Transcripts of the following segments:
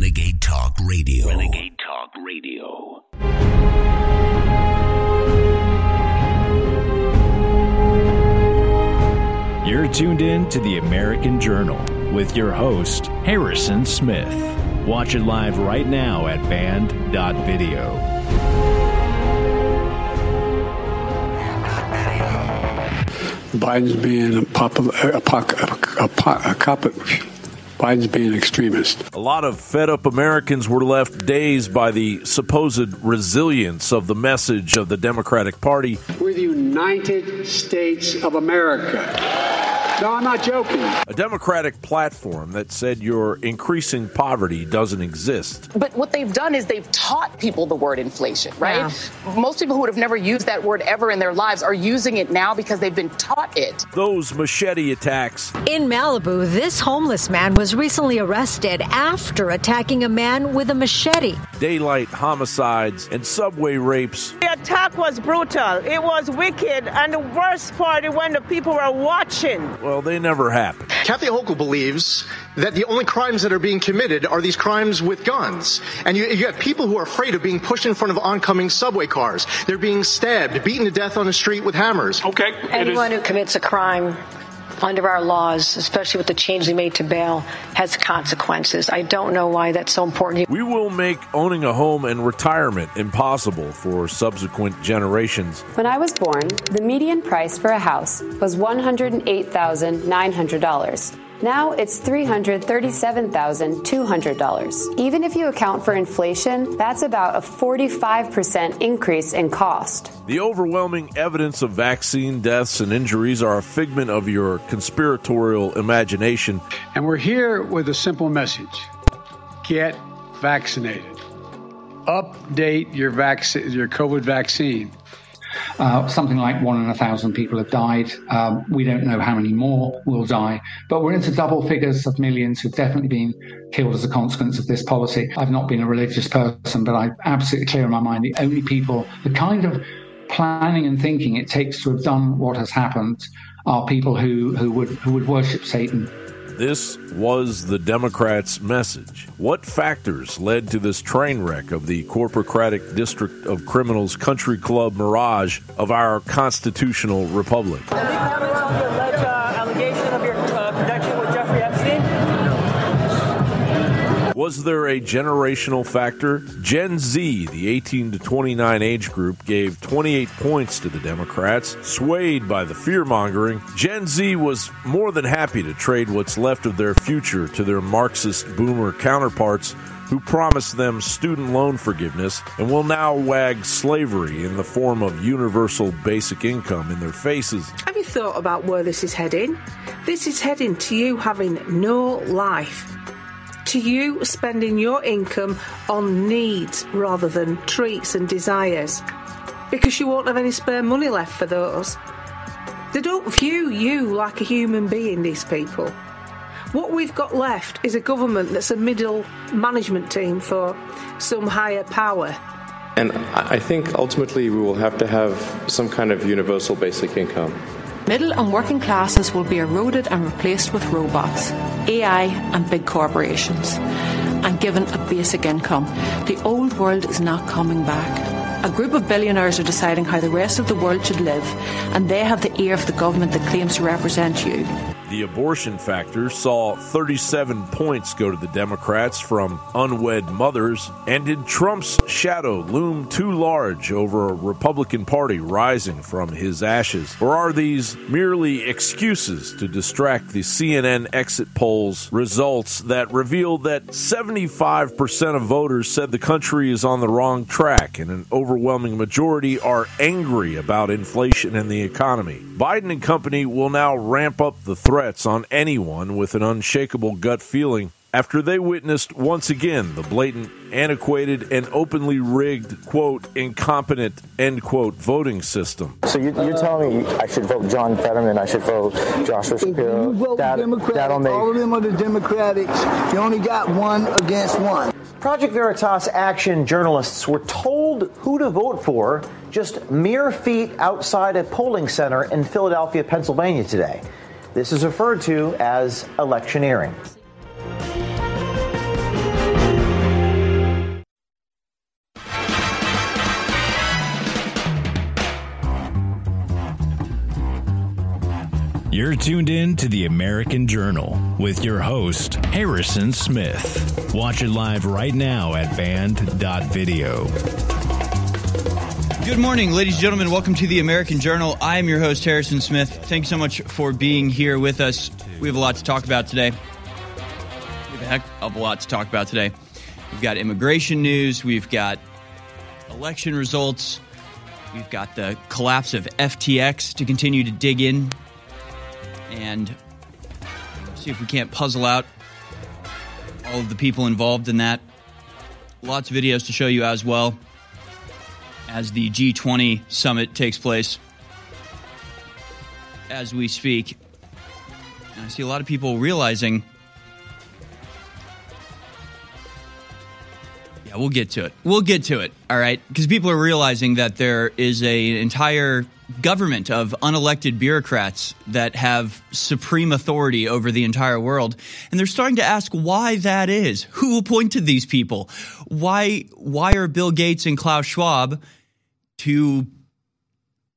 Renegade Talk Radio. Renegade Talk Radio. You're tuned in to the American Journal with your host, Harrison Smith. Watch it live right now at band.video. Biden's being a popular, a, a, a, a, cop, Biden's being extremist. A lot of fed up Americans were left dazed by the supposed resilience of the message of the Democratic Party. We're the United States of America. No, I'm not joking. A Democratic platform that said your increasing poverty doesn't exist. But what they've done is they've taught people the word inflation, right? Yeah. Most people who would have never used that word ever in their lives are using it now because they've been taught it. Those machete attacks. In Malibu, this homeless man was recently arrested after attacking a man with a machete. Daylight homicides and subway rapes. The attack was brutal. It was wicked. And the worst part is when the people were watching. Well, they never happen. Kathy Hochul believes that the only crimes that are being committed are these crimes with guns. And you, you have people who are afraid of being pushed in front of oncoming subway cars. They're being stabbed, beaten to death on the street with hammers. Okay. Anyone who commits a crime under our laws, especially with the change we made to bail, has consequences. I don't know why that's so important. We will make owning a home and retirement impossible for subsequent generations. When I was born, the median price for a house was $108,900. Now it's $337,200. Even if you account for inflation, that's about a 45% increase in cost. The overwhelming evidence of vaccine deaths and injuries are a figment of your conspiratorial imagination. And we're here with a simple message get vaccinated. Update your, vac- your COVID vaccine. Uh, something like one in a thousand people have died. Um, we don't know how many more will die, but we're into double figures of millions who've definitely been killed as a consequence of this policy. I've not been a religious person, but I'm absolutely clear in my mind the only people, the kind of planning and thinking it takes to have done what has happened are people who, who would who would worship Satan this was the Democrats' message. What factors led to this train wreck of the corporocratic District of Criminals country club mirage of our constitutional republic? Was there a generational factor? Gen Z, the 18 to 29 age group, gave 28 points to the Democrats. Swayed by the fear mongering, Gen Z was more than happy to trade what's left of their future to their Marxist boomer counterparts who promised them student loan forgiveness and will now wag slavery in the form of universal basic income in their faces. Have you thought about where this is heading? This is heading to you having no life to you spending your income on needs rather than treats and desires because you won't have any spare money left for those. They don't view you like a human being, these people. What we've got left is a government that's a middle management team for some higher power. And I think ultimately we will have to have some kind of universal basic income. Middle and working classes will be eroded and replaced with robots, AI, and big corporations, and given a basic income. The old world is not coming back. A group of billionaires are deciding how the rest of the world should live, and they have the ear of the government that claims to represent you. The abortion factor saw 37 points go to the Democrats from unwed mothers. And did Trump's shadow loom too large over a Republican Party rising from his ashes? Or are these merely excuses to distract the CNN exit polls results that reveal that 75% of voters said the country is on the wrong track and an overwhelming majority are angry about inflation and the economy? Biden and company will now ramp up the threat threats on anyone with an unshakable gut feeling after they witnessed once again the blatant, antiquated, and openly rigged, quote, incompetent, end quote, voting system. So you, are telling me I should vote John Fetterman, I should vote Joshua Shapiro? If you vote that, Democrat, make... all of them are the Democrats. You only got one against one. Project Veritas Action journalists were told who to vote for just mere feet outside a polling center in Philadelphia, Pennsylvania today. This is referred to as electioneering. You're tuned in to the American Journal with your host, Harrison Smith. Watch it live right now at band.video. Good morning, ladies and gentlemen. Welcome to the American Journal. I am your host, Harrison Smith. Thanks so much for being here with us. We have a lot to talk about today. We have a heck of a lot to talk about today. We've got immigration news, we've got election results, we've got the collapse of FTX to continue to dig in and see if we can't puzzle out all of the people involved in that. Lots of videos to show you as well as the G20 summit takes place as we speak. And I see a lot of people realizing. Yeah, we'll get to it. We'll get to it. All right, because people are realizing that there is an entire government of unelected bureaucrats that have supreme authority over the entire world and they're starting to ask why that is who appointed these people why why are bill gates and klaus schwab to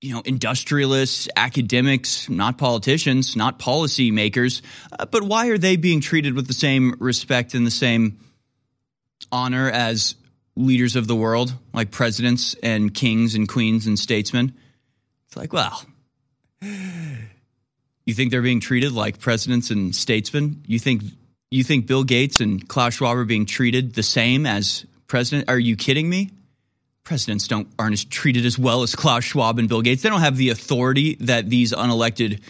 you know industrialists academics not politicians not policy makers uh, but why are they being treated with the same respect and the same honor as leaders of the world like presidents and kings and queens and statesmen it's like, well, you think they're being treated like presidents and statesmen? You think you think Bill Gates and Klaus Schwab are being treated the same as president? Are you kidding me? Presidents don't aren't as treated as well as Klaus Schwab and Bill Gates. They don't have the authority that these unelected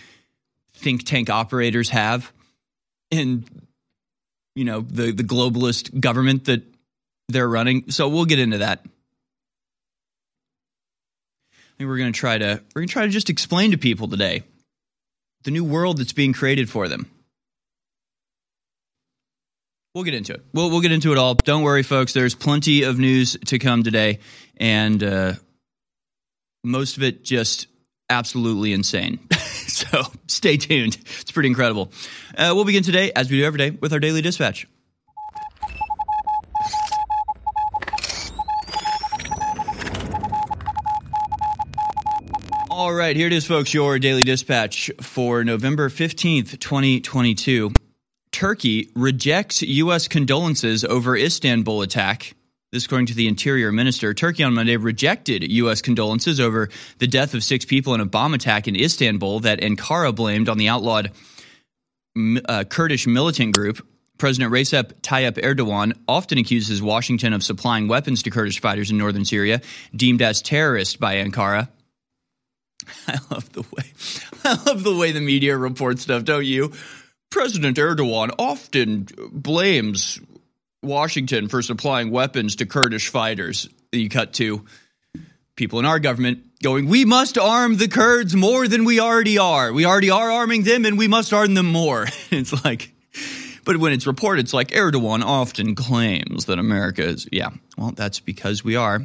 think tank operators have, and you know the the globalist government that they're running. So we'll get into that I think we're going to try to we're going to try to just explain to people today the new world that's being created for them. We'll get into it. We'll we'll get into it all. Don't worry, folks. There's plenty of news to come today, and uh, most of it just absolutely insane. so stay tuned. It's pretty incredible. Uh, we'll begin today, as we do every day, with our daily dispatch. All right, here it is, folks, your daily dispatch for November 15th, 2022. Turkey rejects U.S. condolences over Istanbul attack. This, according to the Interior Minister. Turkey on Monday rejected U.S. condolences over the death of six people in a bomb attack in Istanbul that Ankara blamed on the outlawed uh, Kurdish militant group. President Recep Tayyip Erdogan often accuses Washington of supplying weapons to Kurdish fighters in northern Syria, deemed as terrorists by Ankara. I love the way I love the way the media reports stuff, don't you? President Erdogan often blames Washington for supplying weapons to Kurdish fighters. You cut to people in our government going, "We must arm the Kurds more than we already are. We already are arming them and we must arm them more." it's like but when it's reported, it's like Erdogan often claims that America is, yeah, well, that's because we are.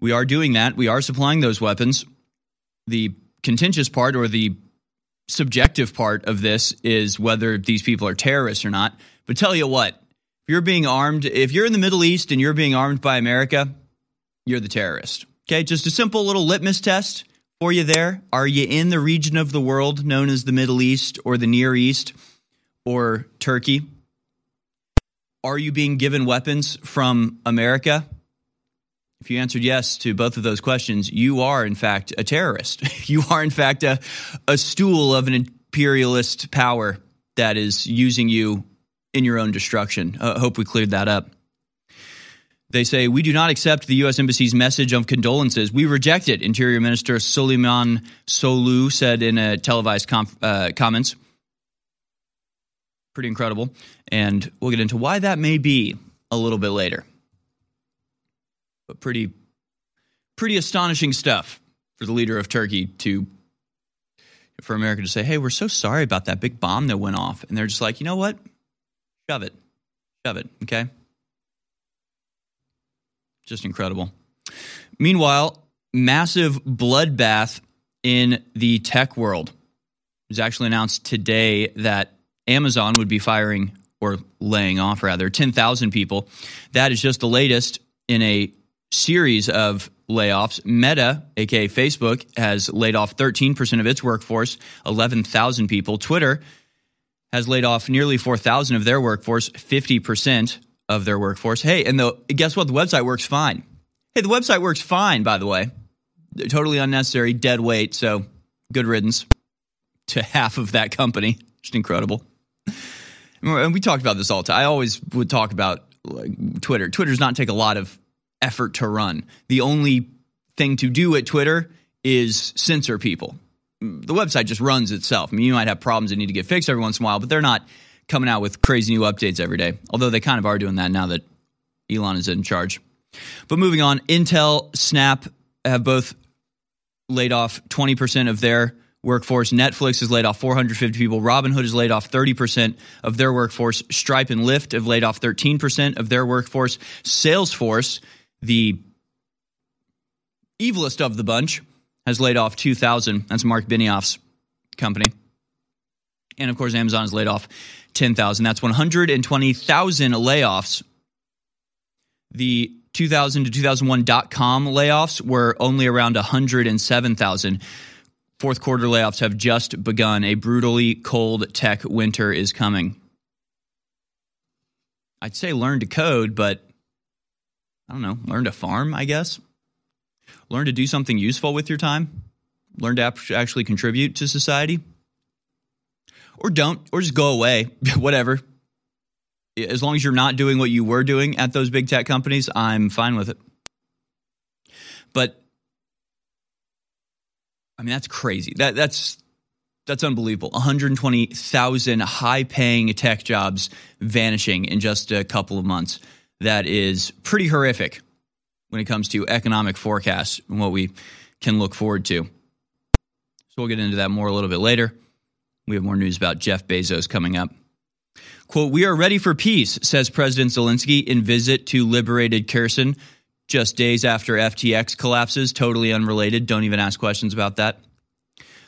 We are doing that. We are supplying those weapons the contentious part or the subjective part of this is whether these people are terrorists or not. But tell you what, if you're being armed, if you're in the Middle East and you're being armed by America, you're the terrorist. Okay, just a simple little litmus test for you there. Are you in the region of the world known as the Middle East or the Near East or Turkey? Are you being given weapons from America? If you answered yes to both of those questions, you are, in fact, a terrorist. you are, in fact, a, a stool of an imperialist power that is using you in your own destruction. I uh, hope we cleared that up. They say, We do not accept the U.S. Embassy's message of condolences. We reject it, Interior Minister Suleiman Soylu said in a televised uh, comments. Pretty incredible. And we'll get into why that may be a little bit later but pretty pretty astonishing stuff for the leader of Turkey to for America to say, "Hey, we're so sorry about that big bomb that went off," and they're just like, "You know what? Shove it, shove it." Okay, just incredible. Meanwhile, massive bloodbath in the tech world. It was actually announced today that Amazon would be firing or laying off rather 10,000 people. That is just the latest in a series of layoffs. Meta, aka Facebook, has laid off 13% of its workforce, 11,000 people. Twitter has laid off nearly 4,000 of their workforce, 50% of their workforce. Hey, and the, guess what? The website works fine. Hey, the website works fine, by the way. Totally unnecessary, dead weight. So good riddance to half of that company. Just incredible. And we talked about this all the time. I always would talk about like, Twitter. Twitter does not take a lot of effort to run. The only thing to do at Twitter is censor people. The website just runs itself. I mean, you might have problems that need to get fixed every once in a while, but they're not coming out with crazy new updates every day. Although they kind of are doing that now that Elon is in charge. But moving on, Intel, Snap have both laid off 20% of their workforce. Netflix has laid off 450 people. Robinhood has laid off 30% of their workforce. Stripe and Lyft have laid off 13% of their workforce. Salesforce, the evilest of the bunch, has laid off 2,000. That's Mark Benioff's company. And of course, Amazon has laid off 10,000. That's 120,000 layoffs. The 2000 to 2001 dot com layoffs were only around 107,000. Fourth quarter layoffs have just begun. A brutally cold tech winter is coming. I'd say learn to code, but I don't know, learn to farm, I guess. Learn to do something useful with your time. Learn to actually contribute to society. Or don't, or just go away, whatever. As long as you're not doing what you were doing at those big tech companies, I'm fine with it. But I mean, that's crazy. That that's that's unbelievable. 120,000 high-paying tech jobs vanishing in just a couple of months. That is pretty horrific when it comes to economic forecasts and what we can look forward to. So we'll get into that more a little bit later. We have more news about Jeff Bezos coming up. Quote, We are ready for peace, says President Zelensky in visit to liberated Kherson just days after FTX collapses. Totally unrelated. Don't even ask questions about that.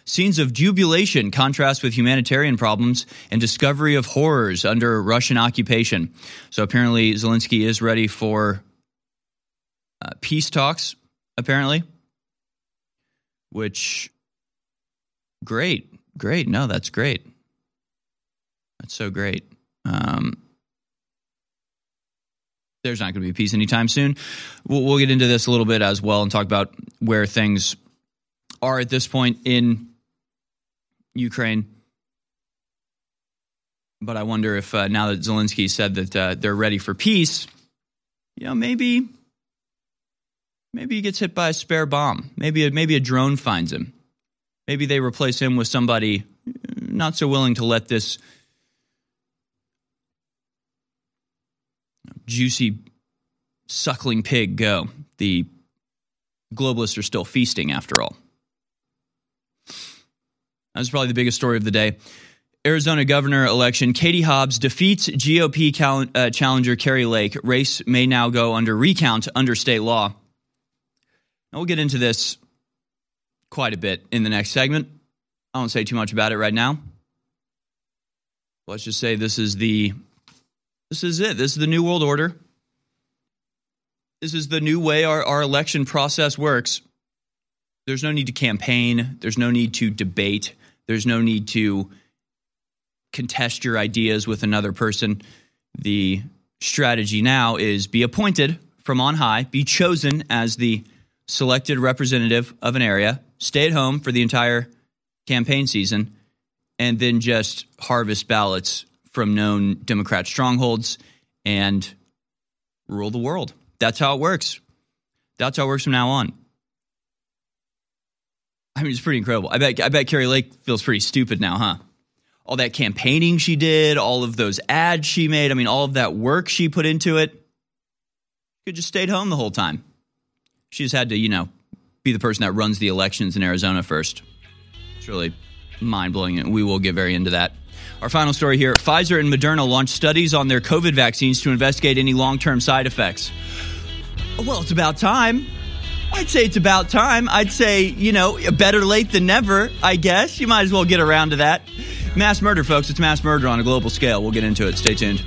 Scenes of jubilation contrast with humanitarian problems and discovery of horrors under Russian occupation. So apparently, Zelensky is ready for uh, peace talks, apparently, which, great, great. No, that's great. That's so great. Um, there's not going to be peace anytime soon. We'll, we'll, get into this a little bit as well and talk about where things are at this point in Ukraine. But I wonder if uh, now that Zelensky said that uh, they're ready for peace, you know, maybe maybe he gets hit by a spare bomb. Maybe a, maybe a drone finds him. Maybe they replace him with somebody not so willing to let this juicy suckling pig go. The globalists are still feasting after all. That's probably the biggest story of the day. Arizona governor election. Katie Hobbs defeats GOP cal- uh, challenger Kari Lake. Race may now go under recount under state law. And we'll get into this quite a bit in the next segment. I won't say too much about it right now. Let's just say this is the this is it. This is the new world order. This is the new way our, our election process works. There's no need to campaign. There's no need to debate. There's no need to contest your ideas with another person. The strategy now is be appointed from on high, be chosen as the selected representative of an area, stay at home for the entire campaign season, and then just harvest ballots from known Democrat strongholds and rule the world. That's how it works. That's how it works from now on. I mean, it's pretty incredible. I bet I bet Kari Lake feels pretty stupid now, huh? All that campaigning she did, all of those ads she made, I mean, all of that work she put into it. Could just stayed home the whole time. She just had to, you know, be the person that runs the elections in Arizona first. It's really mind blowing, and we will get very into that. Our final story here Pfizer and Moderna launched studies on their COVID vaccines to investigate any long term side effects. Well, it's about time. I'd say it's about time. I'd say, you know, better late than never, I guess. You might as well get around to that. Mass murder, folks. It's mass murder on a global scale. We'll get into it. Stay tuned.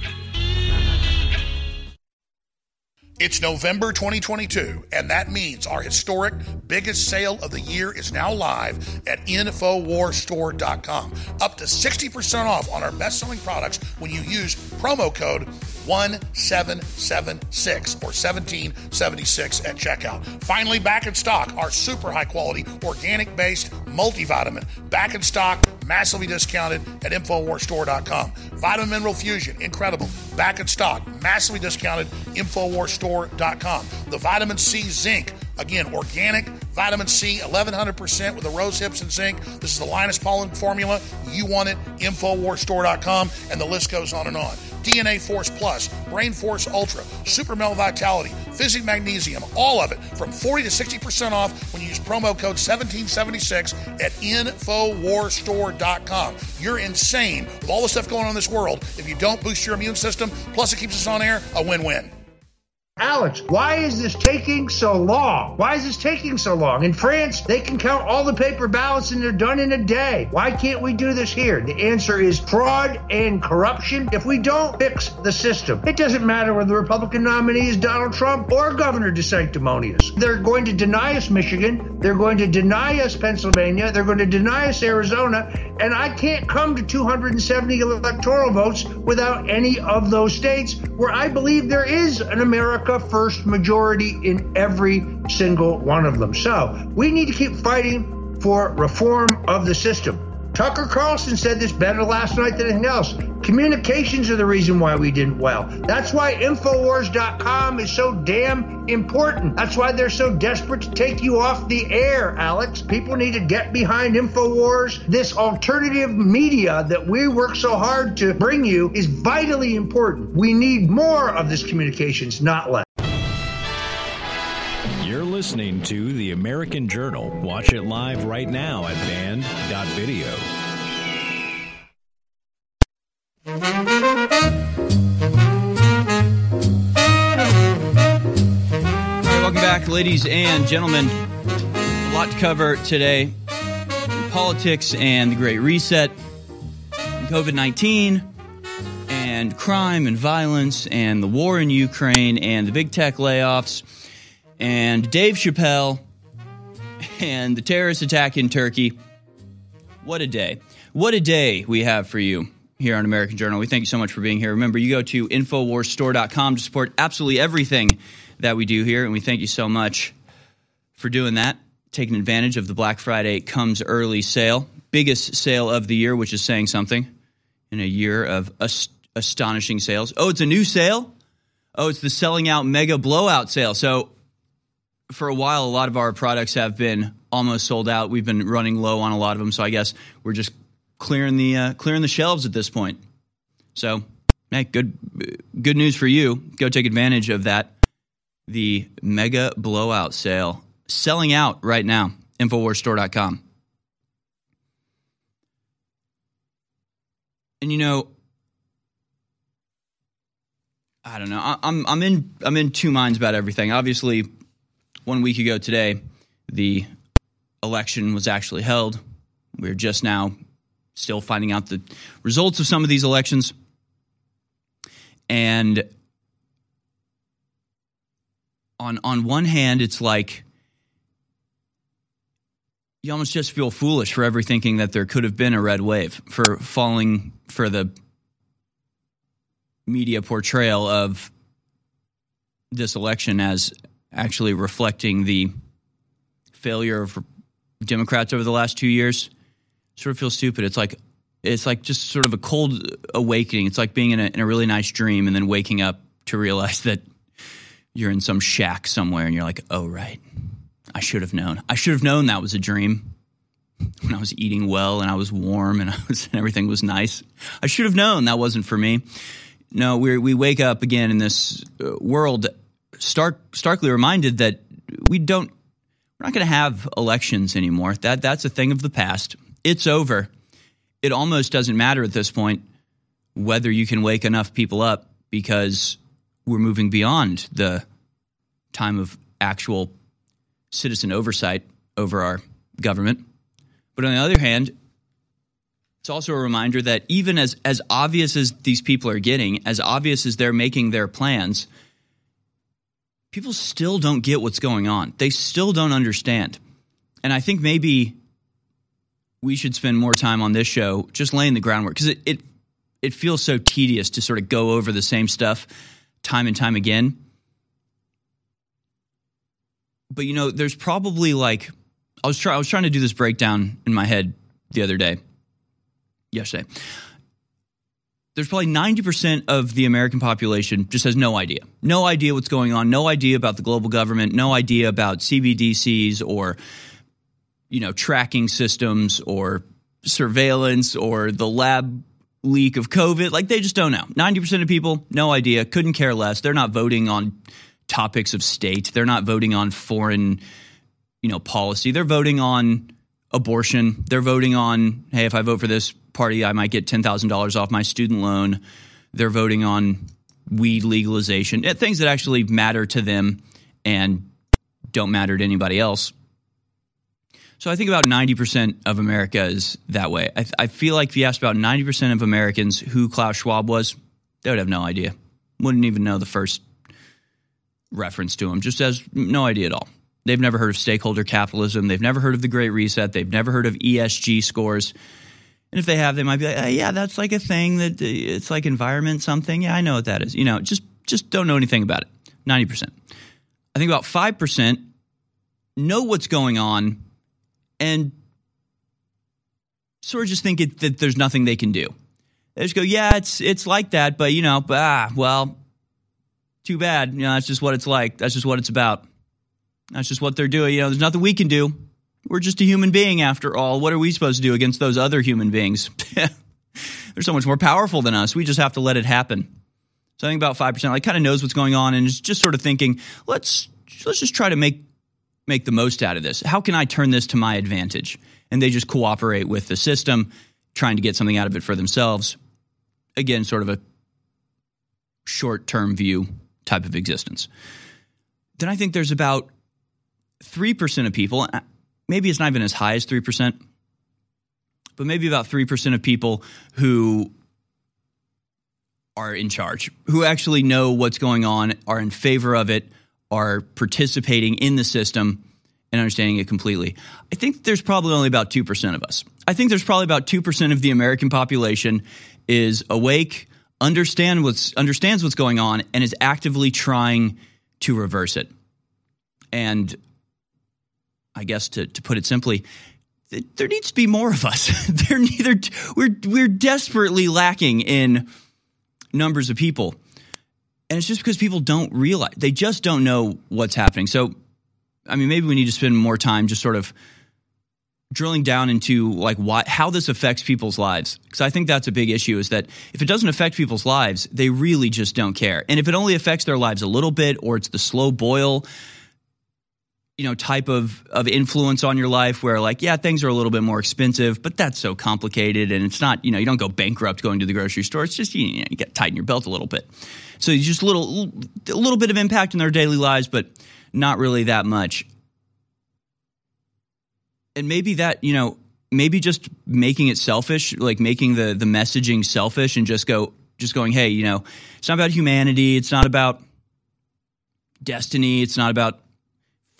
It's November 2022, and that means our historic biggest sale of the year is now live at InfoWarsStore.com. Up to 60% off on our best selling products when you use promo code 1776 or 1776 at checkout. Finally, back in stock, our super high quality, organic based multivitamin. Back in stock, massively discounted at InfoWarsStore.com. Vitamin Mineral Fusion, incredible. Back in stock, massively discounted, InfoWarsStore.com. The Vitamin C Zinc, again, organic vitamin C, 1100% with the rose hips and zinc. This is the Linus Pauling formula. You want it, InfoWarsStore.com, and the list goes on and on. DNA Force Plus, Brain Force Ultra, Super Male Vitality, Fizzix Magnesium, all of it from 40 to 60% off when you use promo code 1776 at InfoWarsStore.com. You're insane with all the stuff going on in this world. If you don't boost your immune system, plus it keeps us on air, a win win. Alex, why is this taking so long? Why is this taking so long? In France, they can count all the paper ballots and they're done in a day. Why can't we do this here? The answer is fraud and corruption. If we don't fix the system, it doesn't matter whether the Republican nominee is Donald Trump or Governor DeSanctimonious. They're going to deny us Michigan. They're going to deny us Pennsylvania. They're going to deny us Arizona. And I can't come to 270 electoral votes without any of those states where I believe there is an America First majority in every single one of them. So we need to keep fighting for reform of the system. Tucker Carlson said this better last night than anything else. Communications are the reason why we didn't well. That's why Infowars.com is so damn important. That's why they're so desperate to take you off the air, Alex. People need to get behind Infowars. This alternative media that we work so hard to bring you is vitally important. We need more of this communications, not less. Listening to The American Journal. Watch it live right now at band.video. Welcome back, ladies and gentlemen. A lot to cover today politics and the Great Reset, COVID 19, and crime and violence, and the war in Ukraine, and the big tech layoffs, and Dave Chappelle, and the terrorist attack in Turkey. What a day. What a day we have for you here on American Journal. We thank you so much for being here. Remember, you go to InfoWarsStore.com to support absolutely everything that we do here, and we thank you so much for doing that, taking advantage of the Black Friday comes early sale, biggest sale of the year, which is saying something in a year of ast- astonishing sales. Oh, it's a new sale? Oh, it's the selling out mega blowout sale. So, for a while, a lot of our products have been almost sold out. We've been running low on a lot of them, so I guess we're just clearing the uh, clearing the shelves at this point. So, hey, good good news for you. Go take advantage of that. The mega blowout sale selling out right now. Infowarsstore.com. And you know, I don't know. I, I'm I'm in I'm in two minds about everything. Obviously, one week ago today, the election was actually held. We're just now still finding out the results of some of these elections. And on on one hand, it's like you almost just feel foolish for ever thinking that there could have been a red wave, for falling for the media portrayal of this election as actually reflecting the failure of Democrats over the last two years. Sort of feels stupid. It's like it's like just sort of a cold awakening. It's like being in a, in a really nice dream and then waking up to realize that you're in some shack somewhere and you're like, oh right, I should have known. I should have known that was a dream when I was eating well and I was warm and I was and everything was nice. I should have known that wasn't for me. No, we we wake up again in this uh, world stark starkly reminded that we don't we're not going to have elections anymore. That that's a thing of the past. It's over. It almost doesn't matter at this point whether you can wake enough people up because we're moving beyond the time of actual citizen oversight over our government. But on the other hand, it's also a reminder that even as, as obvious as these people are getting, as obvious as they're making their plans, people still don't get what's going on. They still don't understand. And I think maybe we should spend more time on this show just laying the groundwork because it, it it feels so tedious to sort of go over the same stuff time and time again. But you know, there's probably like I was try I was trying to do this breakdown in my head the other day, yesterday. There's probably 90% of the American population just has no idea. No idea what's going on, no idea about the global government, no idea about CBDCs or you know, tracking systems or surveillance or the lab leak of COVID. Like they just don't know. 90% of people, no idea, couldn't care less. They're not voting on topics of state. They're not voting on foreign, you know, policy. They're voting on abortion. They're voting on, hey, if I vote for this party, I might get $10,000 off my student loan. They're voting on weed legalization, eh, things that actually matter to them and don't matter to anybody else. So I think about 90% of America is that way. I, I, feel like if you asked about 90% of Americans who Klaus Schwab was, they would have no idea. Wouldn't even know the first reference to him, just has no idea at all. They've never heard of stakeholder capitalism. They've never heard of the Great Reset. They've never heard of ESG scores. And if they have, they might be like, oh, yeah, that's like a thing that uh, it's like environment something. Yeah, I know what that is. You know, just just don't know anything about it. 90%. I think about 5% know what's going on and sort of just think it, that there's nothing they can do. They just go, yeah, it's it's like that, but you know, ah, well, too bad. You know, that's just what it's like. That's just what it's about. That's just what they're doing. You know, there's nothing we can do. We're just a human being after all. What are we supposed to do against those other human beings? they're so much more powerful than us. We just have to let it happen. So I think about five percent like kind of knows what's going on and is just sort of thinking, let's let's just try to make make the most out of this? How can I turn this to my advantage? And they just cooperate with the system, trying to get something out of it for themselves. Again, sort of a short term view type of existence. Then I think there's about 3% of people, maybe it's not even as high as 3%, but maybe about 3% of people who are in charge, who actually know what's going on, are in favor of it, are participating in the system and understanding it completely. I think there's probably only about 2% of us. I think there's probably about 2% of the American population is awake, understand what's understands what's going on and is actively trying to reverse it. And I guess to, to put it simply, there needs to be more of us. there neither we're we're desperately lacking in numbers of people and it's just because people don't realize they just don't know what's happening. So, I mean, maybe we need to spend more time just sort of drilling down into like why how this affects people's lives because I think that's a big issue is that if it doesn't affect people's lives, they really just don't care. And if it only affects their lives a little bit or it's the slow boil you know type of of influence on your life where like yeah things are a little bit more expensive but that's so complicated and it's not you know you don't go bankrupt going to the grocery store. It's just you, know, you get tighten your belt a little bit. So just a little a little bit of impact in their daily lives but not really that much. And maybe that you know maybe just making it selfish like making the the messaging selfish and just go just going hey you know it's not about humanity. It's not about destiny. It's not about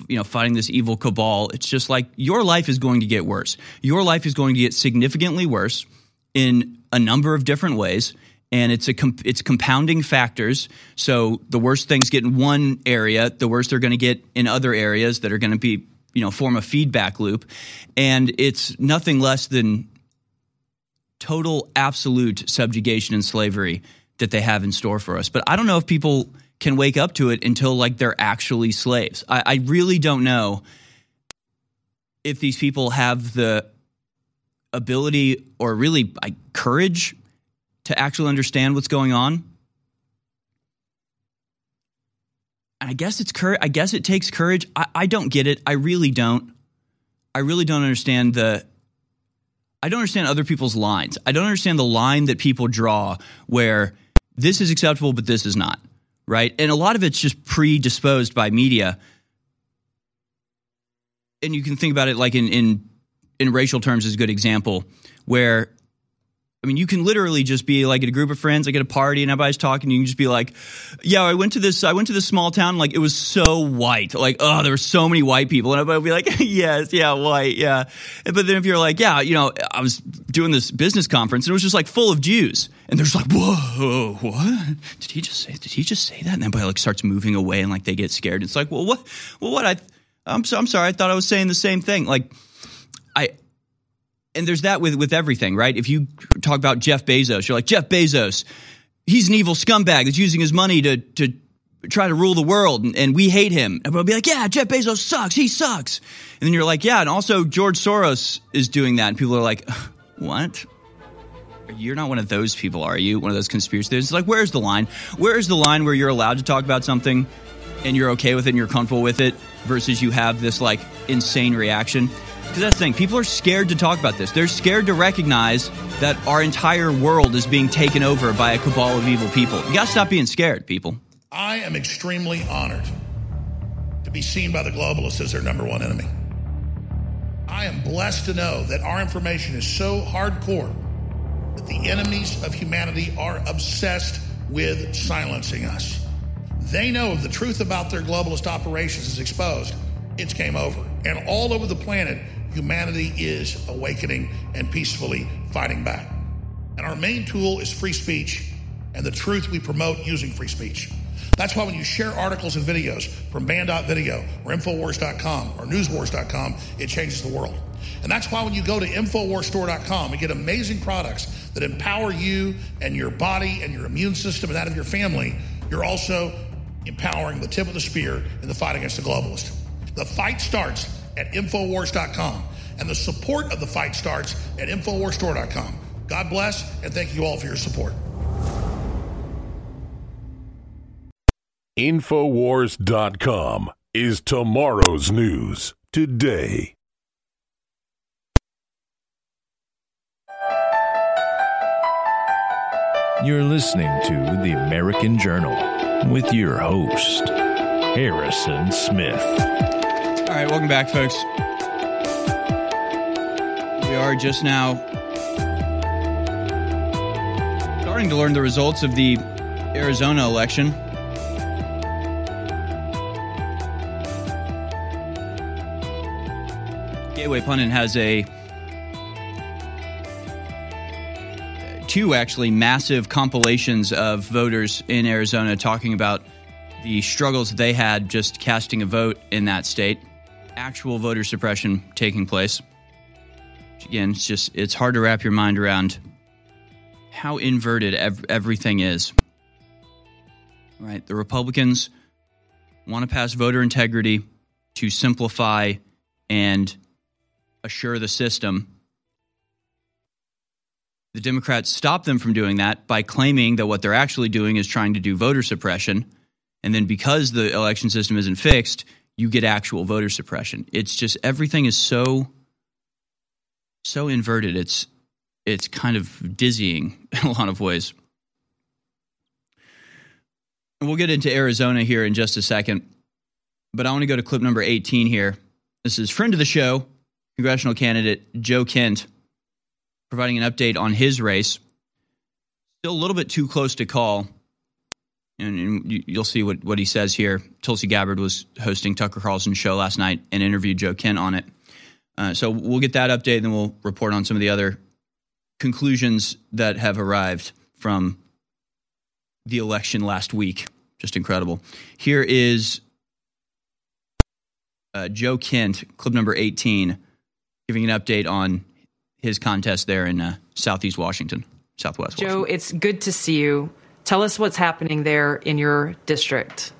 you know fighting this evil cabal it's just like your life is going to get worse. Your life is going to get significantly worse in a number of different ways and it's a comp- it's compounding factors. So the worse things get in one area the worse they're going to get in other areas that are going to be you know form a feedback loop. And it's nothing less than total absolute subjugation and slavery that they have in store for us. But i don't know if people can wake up to it until like they're actually slaves. I, I really don't know if these people have the ability or really like, courage to actually understand what's going on. And I guess it's courage. I guess it takes courage. I, I don't get it. I really don't. I really don't understand the. I don't understand other people's lines. I don't understand the line that people draw where this is acceptable, but this is not right? And a lot of it's just predisposed by media. And you can think about it like in in in racial terms is a good example where I mean, you can literally just be like at a group of friends, like at a party, and everybody's talking. You can just be like, "Yeah, I went to this. I went to this small town. Like it was so white. Like oh, there were so many white people." And everybody would be like, "Yes, yeah, white, yeah." But then if you're like, "Yeah, you know, I was doing this business conference, and it was just like full of Jews," and there's like, "Whoa, what? Did he just say? Did he just say that?" And then everybody like starts moving away, and like they get scared. It's like, well, what? Well, what? I, I'm so, I'm sorry. I thought I was saying the same thing. Like, and there's that with with everything, right? If you talk about Jeff Bezos, you're like Jeff Bezos, he's an evil scumbag that's using his money to to try to rule the world, and, and we hate him. And we'll be like, yeah, Jeff Bezos sucks, he sucks. And then you're like, yeah, and also George Soros is doing that, and people are like, what? You're not one of those people, are you? One of those conspiracy theorists? It's like, where's the line? Where's the line where you're allowed to talk about something and you're okay with it and you're comfortable with it versus you have this like insane reaction? Because that's the thing, people are scared to talk about this. They're scared to recognize that our entire world is being taken over by a cabal of evil people. You gotta stop being scared, people. I am extremely honored to be seen by the globalists as their number one enemy. I am blessed to know that our information is so hardcore that the enemies of humanity are obsessed with silencing us. They know if the truth about their globalist operations is exposed, it's game over. And all over the planet, humanity is awakening and peacefully fighting back. And our main tool is free speech and the truth we promote using free speech. That's why when you share articles and videos from band.video or Infowars.com or Newswars.com, it changes the world. And that's why when you go to InfoWarsStore.com and get amazing products that empower you and your body and your immune system and that of your family, you're also empowering the tip of the spear in the fight against the globalist. The fight starts at Infowars.com, and the support of the fight starts at InfoWarsStore.com. God bless, and thank you all for your support. Infowars.com is tomorrow's news today. You're listening to The American Journal with your host, Harrison Smith. All right, welcome back, folks. We are just now starting to learn the results of the Arizona election. Gateway Pundit has a two actually massive compilations of voters in Arizona talking about the struggles they had just casting a vote in that state, actual voter suppression taking place. Which again, it's just it's hard to wrap your mind around how inverted ev- everything is. Right, the Republicans want to pass voter integrity to simplify and assure the system. The Democrats stop them from doing that by claiming that what they're actually doing is trying to do voter suppression. And then because the election system isn't fixed, you get actual voter suppression. It's just everything is so so inverted. It's it's kind of dizzying in a lot of ways. And we'll get into Arizona here in just a second. But I want to go to clip number 18 here. This is friend of the show, congressional candidate Joe Kent, providing an update on his race. Still a little bit too close to call. And, and you- you'll see what, what he says here. Tulsi Gabbard was hosting Tucker Carlson's show last night and interviewed Joe Kent on it. Uh, so we'll get that update, and then we'll report on some of the other conclusions that have arrived from the election last week. Just incredible. Here is uh, Joe Kent, clip number 18, giving an update on his contest there in uh, Southeast Washington, Southwest Joe, it's good to see you. Tell us what's happening there in your district.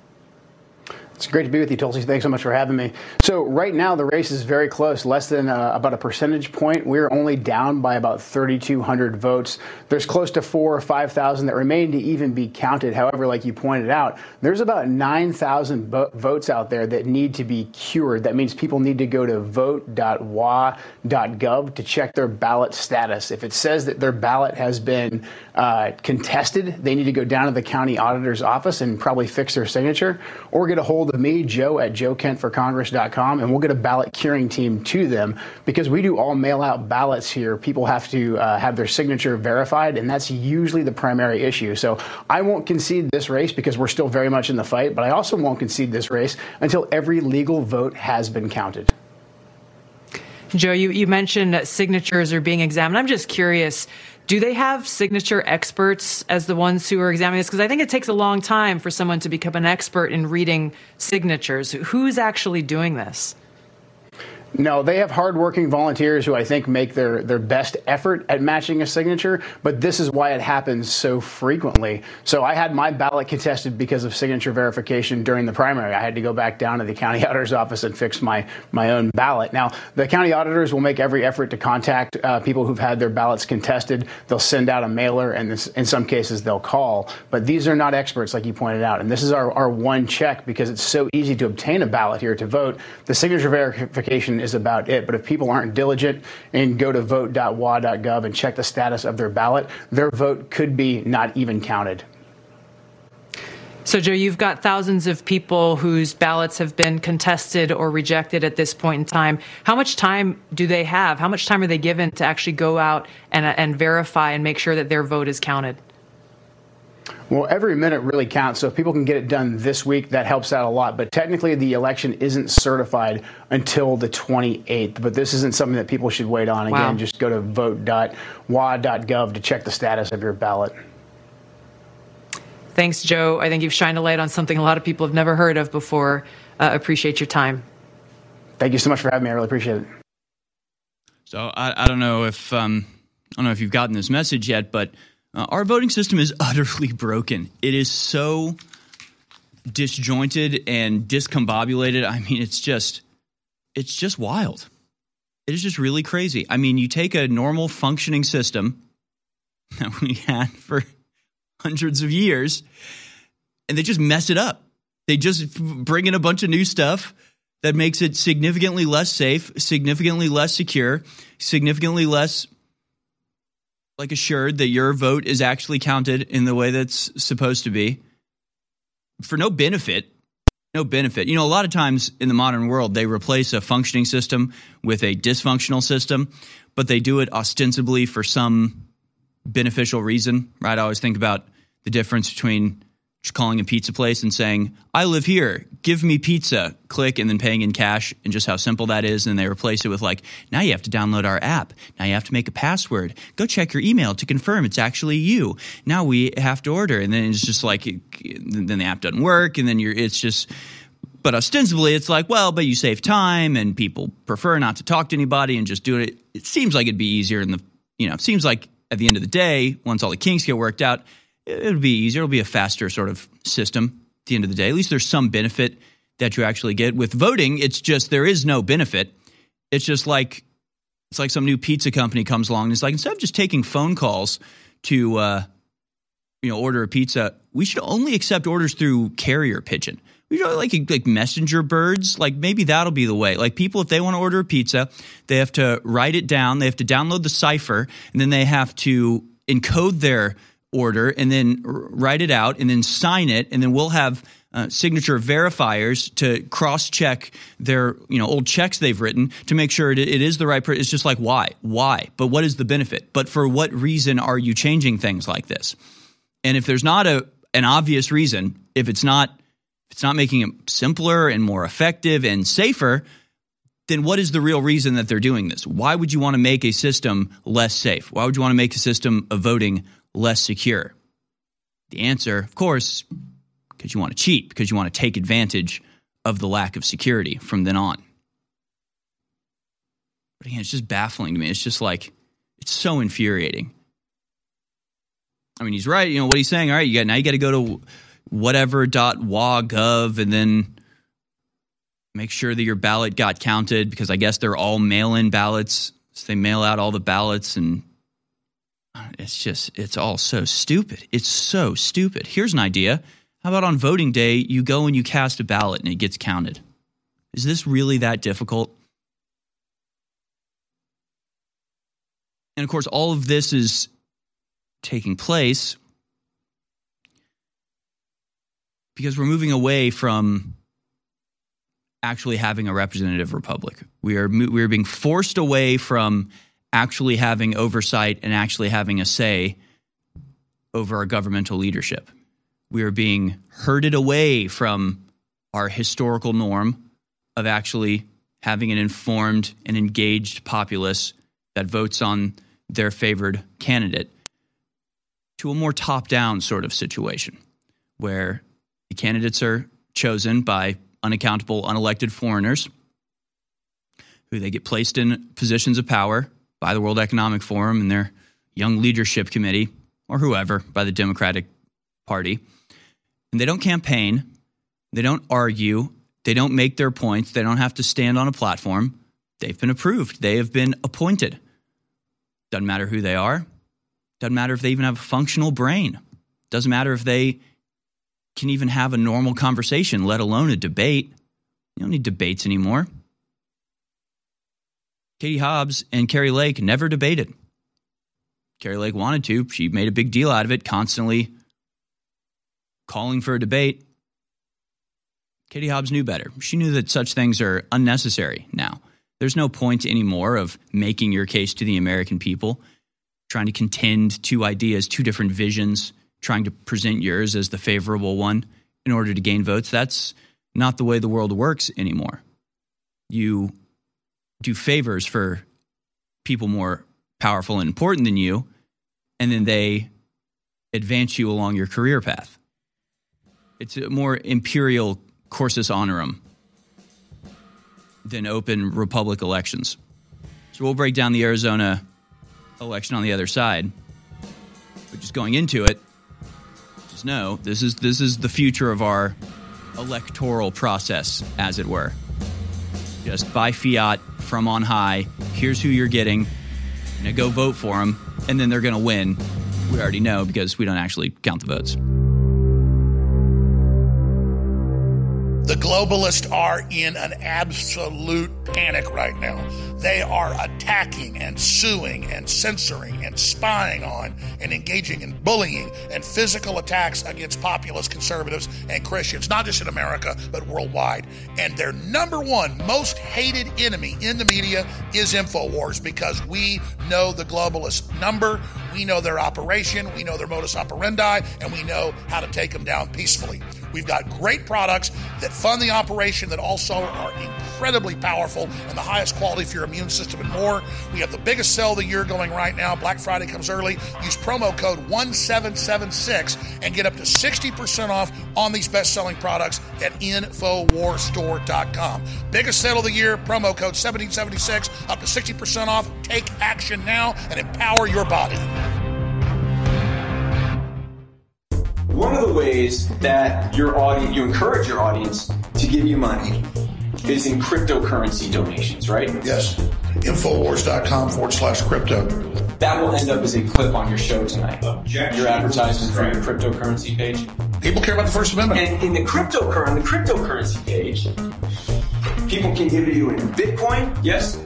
It's great to be with you, Tulsi. Thanks so much for having me. So right now the race is very close, less than uh, about a percentage point. We're only down by about 3,200 votes. There's close to four or 5,000 that remain to even be counted. However, like you pointed out, there's about 9,000 vo- votes out there that need to be cured. That means people need to go to vote.wa.gov to check their ballot status. If it says that their ballot has been uh, contested, they need to go down to the county auditor's office and probably fix their signature or get a hold of me, Joe at joekentforcongress.com, and we'll get a ballot curing team to them because we do all mail out ballots here. People have to uh, have their signature verified, and that's usually the primary issue. So I won't concede this race because we're still very much in the fight, but I also won't concede this race until every legal vote has been counted. Joe, you, you mentioned that signatures are being examined. I'm just curious do they have signature experts as the ones who are examining this? Because I think it takes a long time for someone to become an expert in reading signatures. Who's actually doing this? No, they have hardworking volunteers who I think make their, their best effort at matching a signature, but this is why it happens so frequently. So I had my ballot contested because of signature verification during the primary. I had to go back down to the county auditor's office and fix my, my own ballot. Now, the county auditors will make every effort to contact uh, people who've had their ballots contested. They'll send out a mailer, and this, in some cases, they'll call. But these are not experts, like you pointed out. And this is our, our one check because it's so easy to obtain a ballot here to vote. The signature verification is about it. But if people aren't diligent and go to vote.wa.gov and check the status of their ballot, their vote could be not even counted. So, Joe, you've got thousands of people whose ballots have been contested or rejected at this point in time. How much time do they have? How much time are they given to actually go out and, and verify and make sure that their vote is counted? Well, every minute really counts. So if people can get it done this week, that helps out a lot. But technically, the election isn't certified until the 28th. But this isn't something that people should wait on. Again, wow. just go to vote.wa.gov to check the status of your ballot. Thanks, Joe. I think you've shined a light on something a lot of people have never heard of before. Uh, appreciate your time. Thank you so much for having me. I really appreciate it. So I, I don't know if um, I don't know if you've gotten this message yet, but uh, our voting system is utterly broken. It is so disjointed and discombobulated. I mean, it's just it's just wild. It is just really crazy. I mean, you take a normal functioning system that we had for hundreds of years and they just mess it up. They just bring in a bunch of new stuff that makes it significantly less safe, significantly less secure, significantly less like assured that your vote is actually counted in the way that's supposed to be for no benefit no benefit. You know a lot of times in the modern world they replace a functioning system with a dysfunctional system but they do it ostensibly for some beneficial reason right? I always think about the difference between calling a pizza place and saying, I live here, give me pizza, click, and then paying in cash, and just how simple that is. And they replace it with, like, now you have to download our app. Now you have to make a password. Go check your email to confirm it's actually you. Now we have to order. And then it's just like, then the app doesn't work. And then you're, it's just, but ostensibly it's like, well, but you save time and people prefer not to talk to anybody and just do it. It seems like it'd be easier in the, you know, it seems like at the end of the day, once all the kinks get worked out, it'll be easier. It'll be a faster sort of system at the end of the day. At least there's some benefit that you actually get. With voting, it's just there is no benefit. It's just like it's like some new pizza company comes along and it's like instead of just taking phone calls to uh, you know order a pizza, we should only accept orders through carrier pigeon. We should like like messenger birds. Like maybe that'll be the way. Like people, if they want to order a pizza, they have to write it down. They have to download the cipher, and then they have to encode their order and then write it out and then sign it. And then we'll have uh, signature verifiers to cross check their you know old checks they've written to make sure it, it is the right person it's just like why? Why? But what is the benefit? But for what reason are you changing things like this? And if there's not a an obvious reason if it's not if it's not making it simpler and more effective and safer then what is the real reason that they're doing this? Why would you want to make a system less safe? Why would you want to make a system of voting less secure? The answer, of course, because you want to cheat, because you want to take advantage of the lack of security from then on. But again, it's just baffling to me. It's just like, it's so infuriating. I mean, he's right. You know what he's saying. All right, you got now you got to go to whatever dot whatever.wa.gov and then make sure that your ballot got counted because I guess they're all mail-in ballots. So they mail out all the ballots and it's just, it's all so stupid. It's so stupid. Here's an idea. How about on voting day, you go and you cast a ballot and it gets counted? Is this really that difficult? And of course, all of this is taking place because we're moving away from actually having a representative republic. We are we are being forced away from actually having oversight and actually having a say over our governmental leadership. We are being herded away from our historical norm of actually having an informed and engaged populace that votes on their favored candidate to a more top down sort of situation where the candidates are chosen by unaccountable, unelected foreigners who they get placed in positions of power by the World Economic Forum and their young leadership committee or whoever by the Democratic Party. And they don't campaign, they don't argue, they don't make their points, they don't have to stand on a platform. They've been approved, they have been appointed. Doesn't matter who they are, doesn't matter if they even have a functional brain, doesn't matter if they can even have a normal conversation, let alone a debate. You don't need debates anymore. Katie Hobbs and Kari Lake never debated. Kari Lake wanted to. She made a big deal out of it, constantly calling for a debate. Katie Hobbs knew better. She knew that such things are unnecessary now. There's no point anymore of making your case to the American people, trying to contend two ideas, two different visions, trying to present yours as the favorable one in order to gain votes. That's not the way the world works anymore. You do favors for people more powerful and important than you, and then they advance you along your career path. It's a more imperial cursus honorum than open republic elections. So we'll break down the Arizona election on the other side. But just going into it, just know this is this is the future of our electoral process, as it were. Just by fiat from on high. Here's who you're getting. Now go vote for them, and then they're going to win. We already know because we don't actually count the votes. The globalists are in an absolute panic right now. They are attacking and suing and censoring and spying on and engaging in bullying and physical attacks against populist conservatives and Christians, not just in America, but worldwide. And their number one most hated enemy in the media is InfoWars because we know the globalist number, we know their operation, we know their modus operandi, and we know how to take them down peacefully. We've got great products that fund the operation that also are incredibly powerful and the highest quality for your immune system and more. We have the biggest sale of the year going right now. Black Friday comes early. Use promo code 1776 and get up to 60% off on these best selling products at InfoWarsStore.com. Biggest sale of the year, promo code 1776, up to 60% off. Take action now and empower your body. One of the ways that your audience, you encourage your audience to give you money is in cryptocurrency donations, right? Yes. Infowars.com forward slash crypto. That will end up as a clip on your show tonight. Your advertisement for your cryptocurrency page. People care about the First Amendment. And in the cryptocurrency, the cryptocurrency page, people can give you in Bitcoin, yes?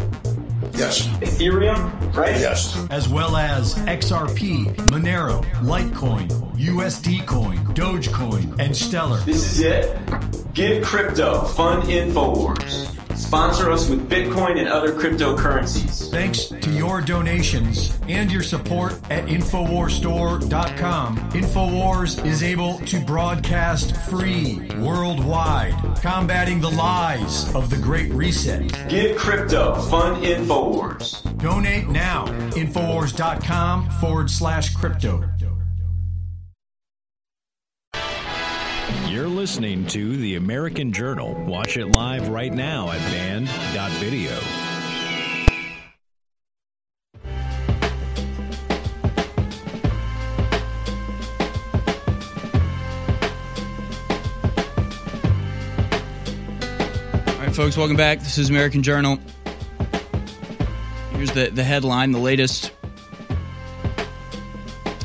Yes. Ethereum, right? Yes. As well as XRP, Monero, Litecoin, USD Coin, Dogecoin, and Stellar. This is it. Give crypto. Fund InfoWars. Sponsor us with Bitcoin and other cryptocurrencies. Thanks to your donations and your support at InfoWarsStore.com, InfoWars is able to broadcast free worldwide, combating the lies of the Great Reset. Give crypto. Fund InfoWars. Donate now. Infowars.com forward slash crypto. Listening to The American Journal. Watch it live right now at band.video. All right, folks, welcome back. This is American Journal. Here's the, the headline the latest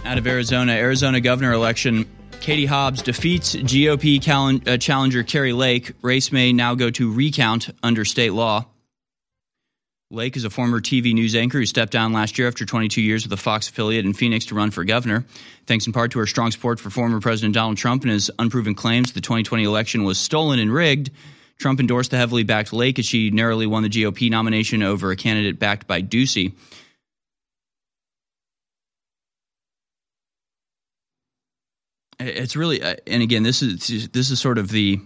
out of Arizona. Arizona governor election. Katie Hobbs defeats GOP cal- uh, challenger Kari Lake. Race may now go to recount under state law. Lake is a former TV news anchor who stepped down last year after 22 years with a Fox affiliate in Phoenix to run for governor. Thanks in part to her strong support for former President Donald Trump and his unproven claims the 2020 election was stolen and rigged. Trump endorsed the heavily backed Lake as she narrowly won the GOP nomination over a candidate backed by Ducey. It's really, uh, and again, this is this is sort of the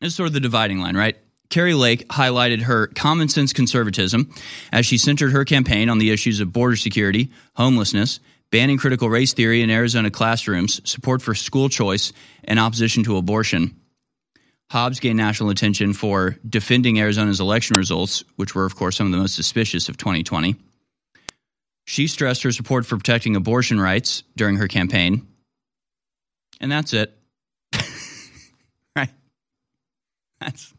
this is sort of the dividing line, right? Kari Lake highlighted her common sense conservatism as she centered her campaign on the issues of border security, homelessness, banning critical race theory in Arizona classrooms, support for school choice, and opposition to abortion. Hobbs gained national attention for defending Arizona's election results, which were, of course, some of the most suspicious of 2020. She stressed her support for protecting abortion rights during her campaign. And that's it. right. That's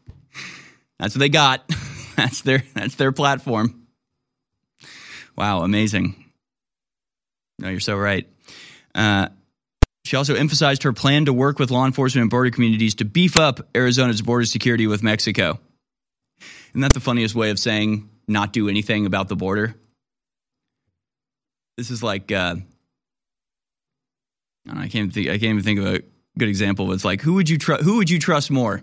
that's what they got. that's their that's their platform. Wow, amazing. No, you're so right. Uh, she also emphasized her plan to work with law enforcement and border communities to beef up Arizona's border security with Mexico. Isn't that the funniest way of saying not do anything about the border? This is like uh, I, know, I can't think, I can't even think of a good example. It's like who would you trust? Who would you trust more?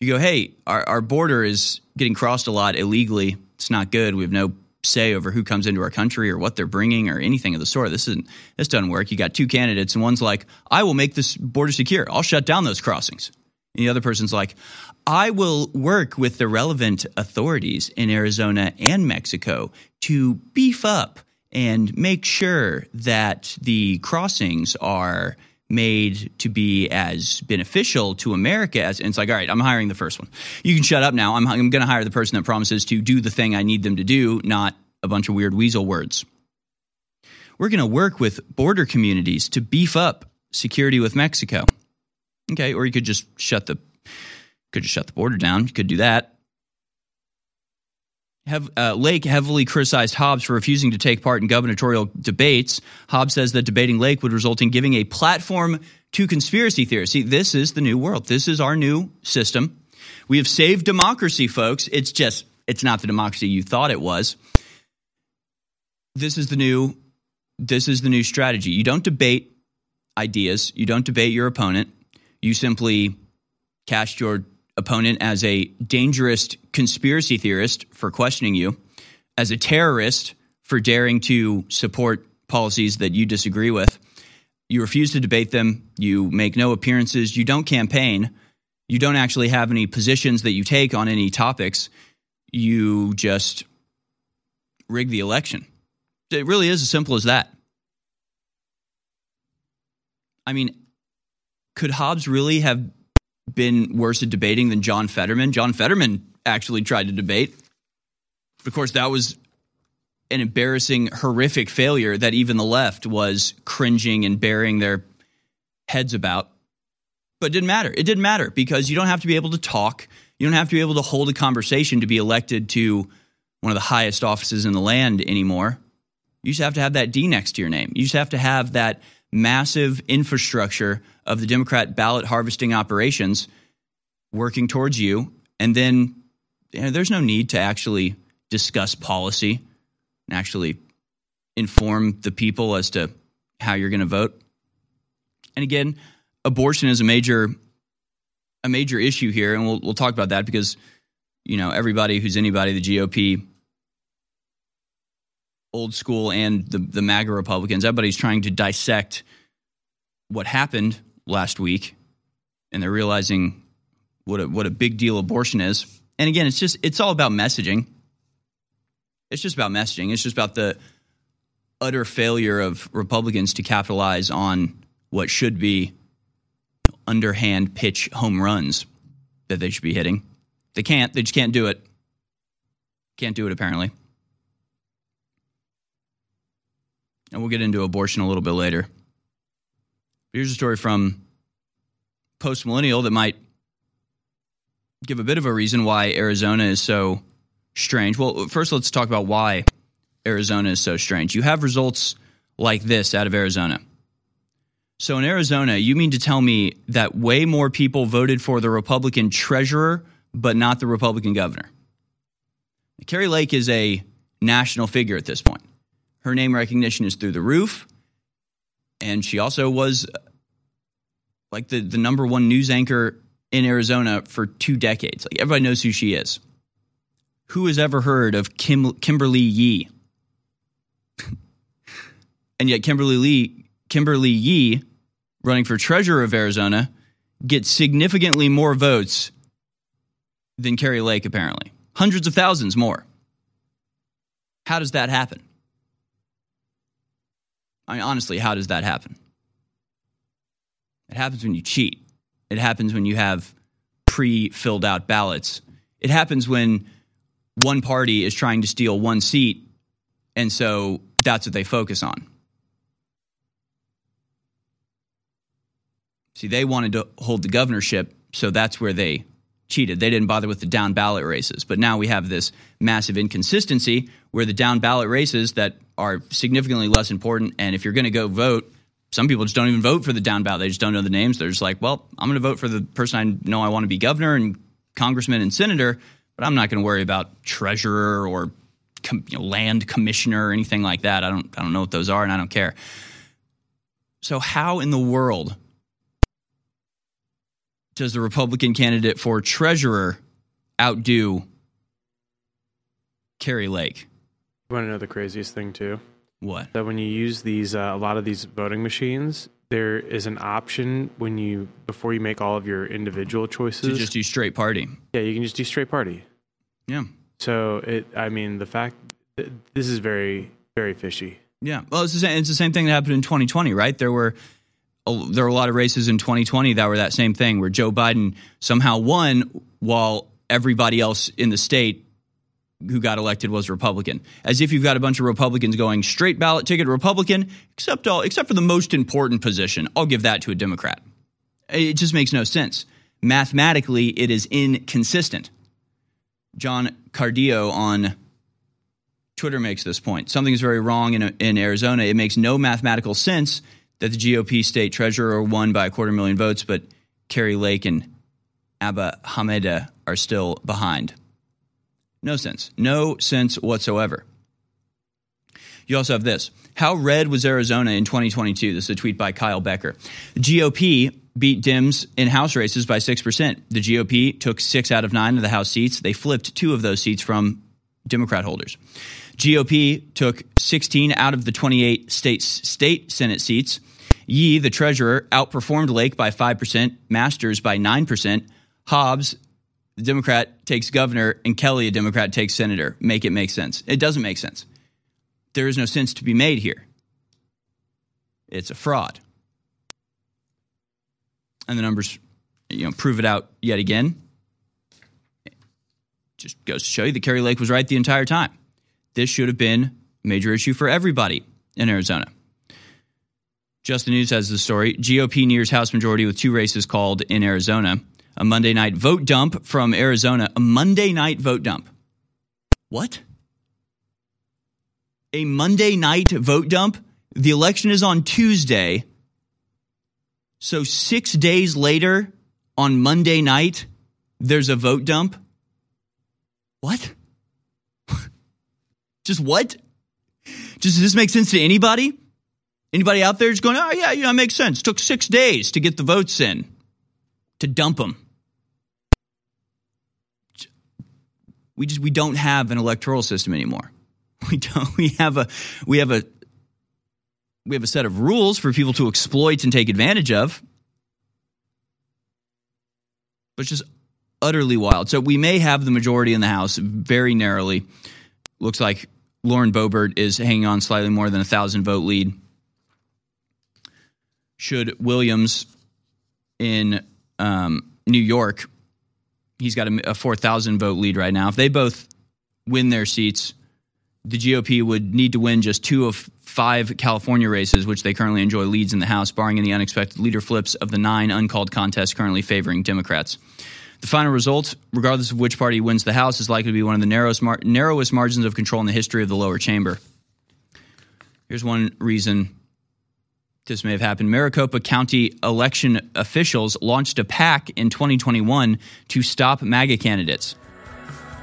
You go, hey, our, our border is getting crossed a lot illegally. It's not good. We have no say over who comes into our country or what they're bringing or anything of the sort. This isn't this doesn't work. You got two candidates, and one's like, "I will make this border secure. I'll shut down those crossings." And the other person's like, "I will work with the relevant authorities in Arizona and Mexico to beef up and make sure that the crossings are." made to be as beneficial to America as and it's like, all right, I'm hiring the first one. You can shut up now. I'm, I'm going to hire the person that promises to do the thing I need them to do, not a bunch of weird weasel words. We're going to work with border communities to beef up security with Mexico. Okay, or you could just shut the could just shut the border down. You could do that. Uh, Lake heavily criticized Hobbs for refusing to take part in gubernatorial debates. Hobbs says that debating Lake would result in giving a platform to conspiracy theorists. See, this is the new world. This is our new system. We have saved democracy, folks. It's just, it's not the democracy you thought it was. This is the new, this is the new strategy. You don't debate ideas. You don't debate your opponent. You simply cast your opponent as a dangerous conspiracy theorist for questioning you, as a terrorist for daring to support policies that you disagree with. You refuse to debate them. You make no appearances. You don't campaign. You don't actually have any positions that you take on any topics. You just rig the election. It really is as simple as that. I mean, could Hobbs really have been worse at debating than John Fetterman. John Fetterman actually tried to debate. Of course, that was an embarrassing, horrific failure that even the left was cringing and burying their heads about. But it didn't matter. It didn't matter because you don't have to be able to talk. You don't have to be able to hold a conversation to be elected to one of the highest offices in the land anymore. You just have to have that D next to your name. You just have to have that massive infrastructure of the Democrat ballot harvesting operations working towards you. And then you know, there's no need to actually discuss policy and actually inform the people as to how you're going to vote. And again, abortion is a major a major issue here, and we'll we'll talk about that because you know everybody who's anybody, the GOP, old school, and the the MAGA Republicans, everybody's trying to dissect what happened last week, and they're realizing what a, what a big deal abortion is. And again, it's just it's all about messaging. It's just about messaging. It's just about the utter failure of Republicans to capitalize on what should be underhand pitch home runs that they should be hitting. They can't. They just can't do it. Can't do it apparently. And we'll get into abortion a little bit later. Here's a story from Post Millennial that might give a bit of a reason why Arizona is so strange. Well, first, let's talk about why Arizona is so strange. You have results like this out of Arizona. So, in Arizona, you mean to tell me that way more people voted for the Republican treasurer, but not the Republican governor? Kari Lake is a national figure at this point. Her name recognition is through the roof and she also was uh, like the, the number one news anchor in Arizona for two decades. Like everybody knows who she is. Who has ever heard of Kim, Kimberly Yee? and yet Kimberly Lee, Kimberly Yee, running for treasurer of Arizona, gets significantly more votes than Kari Lake, apparently. Hundreds of thousands more. How does that happen? I mean, honestly, how does that happen? It happens when you cheat. It happens when you have pre filled out ballots. It happens when one party is trying to steal one seat, and so that's what they focus on. See, they wanted to hold the governorship, so that's where they cheated. They didn't bother with the down ballot races. But now we have this massive inconsistency where the down ballot races that are significantly less important, and if you're going to go vote, some people just don't even vote for the down ballot. They just don't know the names. They're just like, well, I'm going to vote for the person I know I want to be governor and congressman and senator, but I'm not going to worry about treasurer or com- you know, land commissioner or anything like that. I don't, I don't know what those are, and I don't care. So, how in the world does the Republican candidate for treasurer outdo Kari Lake? You want to know the craziest thing too? What? That when you use these, uh, a lot of these voting machines, there is an option when you before you make all of your individual choices to just do straight party. Yeah, you can just do straight party. Yeah. So it, I mean, the fact this is very, very fishy. Yeah. Well, it's the same. It's the same thing that happened in 2020, right? There were there were a lot of races in 2020 that were that same thing, where Joe Biden somehow won while everybody else in the state who got elected was Republican. As if you've got a bunch of Republicans going straight ballot ticket Republican, except all except for the most important position. I'll give that to a Democrat. It just makes no sense. Mathematically, it is inconsistent. John Cardillo on Twitter makes this point. Something is very wrong in, in Arizona. It makes no mathematical sense that the GOP state treasurer won by a quarter million votes, but Kari Lake and Abe Hamadeh are still behind. No sense. No sense whatsoever. You also have this. How red was Arizona in 2022? This is a tweet by Kyle Becker. The GOP beat Dems in House races by 6%. The GOP took six out of nine of the House seats. They flipped two of those seats from Democrat holders. GOP took 16 out of the 28 state, state Senate seats. Yee, the treasurer, outperformed Lake by 5%, Masters by 9%. Hobbs, the Democrat, takes governor, and Kelly, a Democrat, takes senator. Make it make sense. It doesn't make sense. There is no sense to be made here. It's a fraud. And the numbers, you know, prove it out yet again. Just goes to show you that Kari Lake was right the entire time. This should have been a major issue for everybody in Arizona. Just the News has the story. GOP nears House majority with two races called in Arizona. A Monday night vote dump from Arizona. A Monday night vote dump. What? A Monday night vote dump? The election is on Tuesday. So, six days later, on Monday night, there's a vote dump? What? Just what? Does this make sense to anybody? Anybody out there just going, oh, yeah, yeah, it makes sense. Took six days to get the votes in, to dump them. We just we don't have an electoral system anymore. We don't. We have a we have a we have a set of rules for people to exploit and take advantage of. But it's just utterly wild. So we may have the majority in the House very narrowly. Looks like Lauren Boebert is hanging on slightly more than a thousand vote lead. Should Williams in um, New York, he's got a, a 4,000 vote lead right now. If they both win their seats, the GOP would need to win just two of five California races, which they currently enjoy leads in the House, barring any unexpected leader flips of the nine uncalled contests currently favoring Democrats. The final result, regardless of which party wins the House, is likely to be one of the narrowest, mar- narrowest margins of control in the history of the lower chamber. Here's one reason this may have happened. Maricopa County election officials launched a PAC in 2021 to stop MAGA candidates.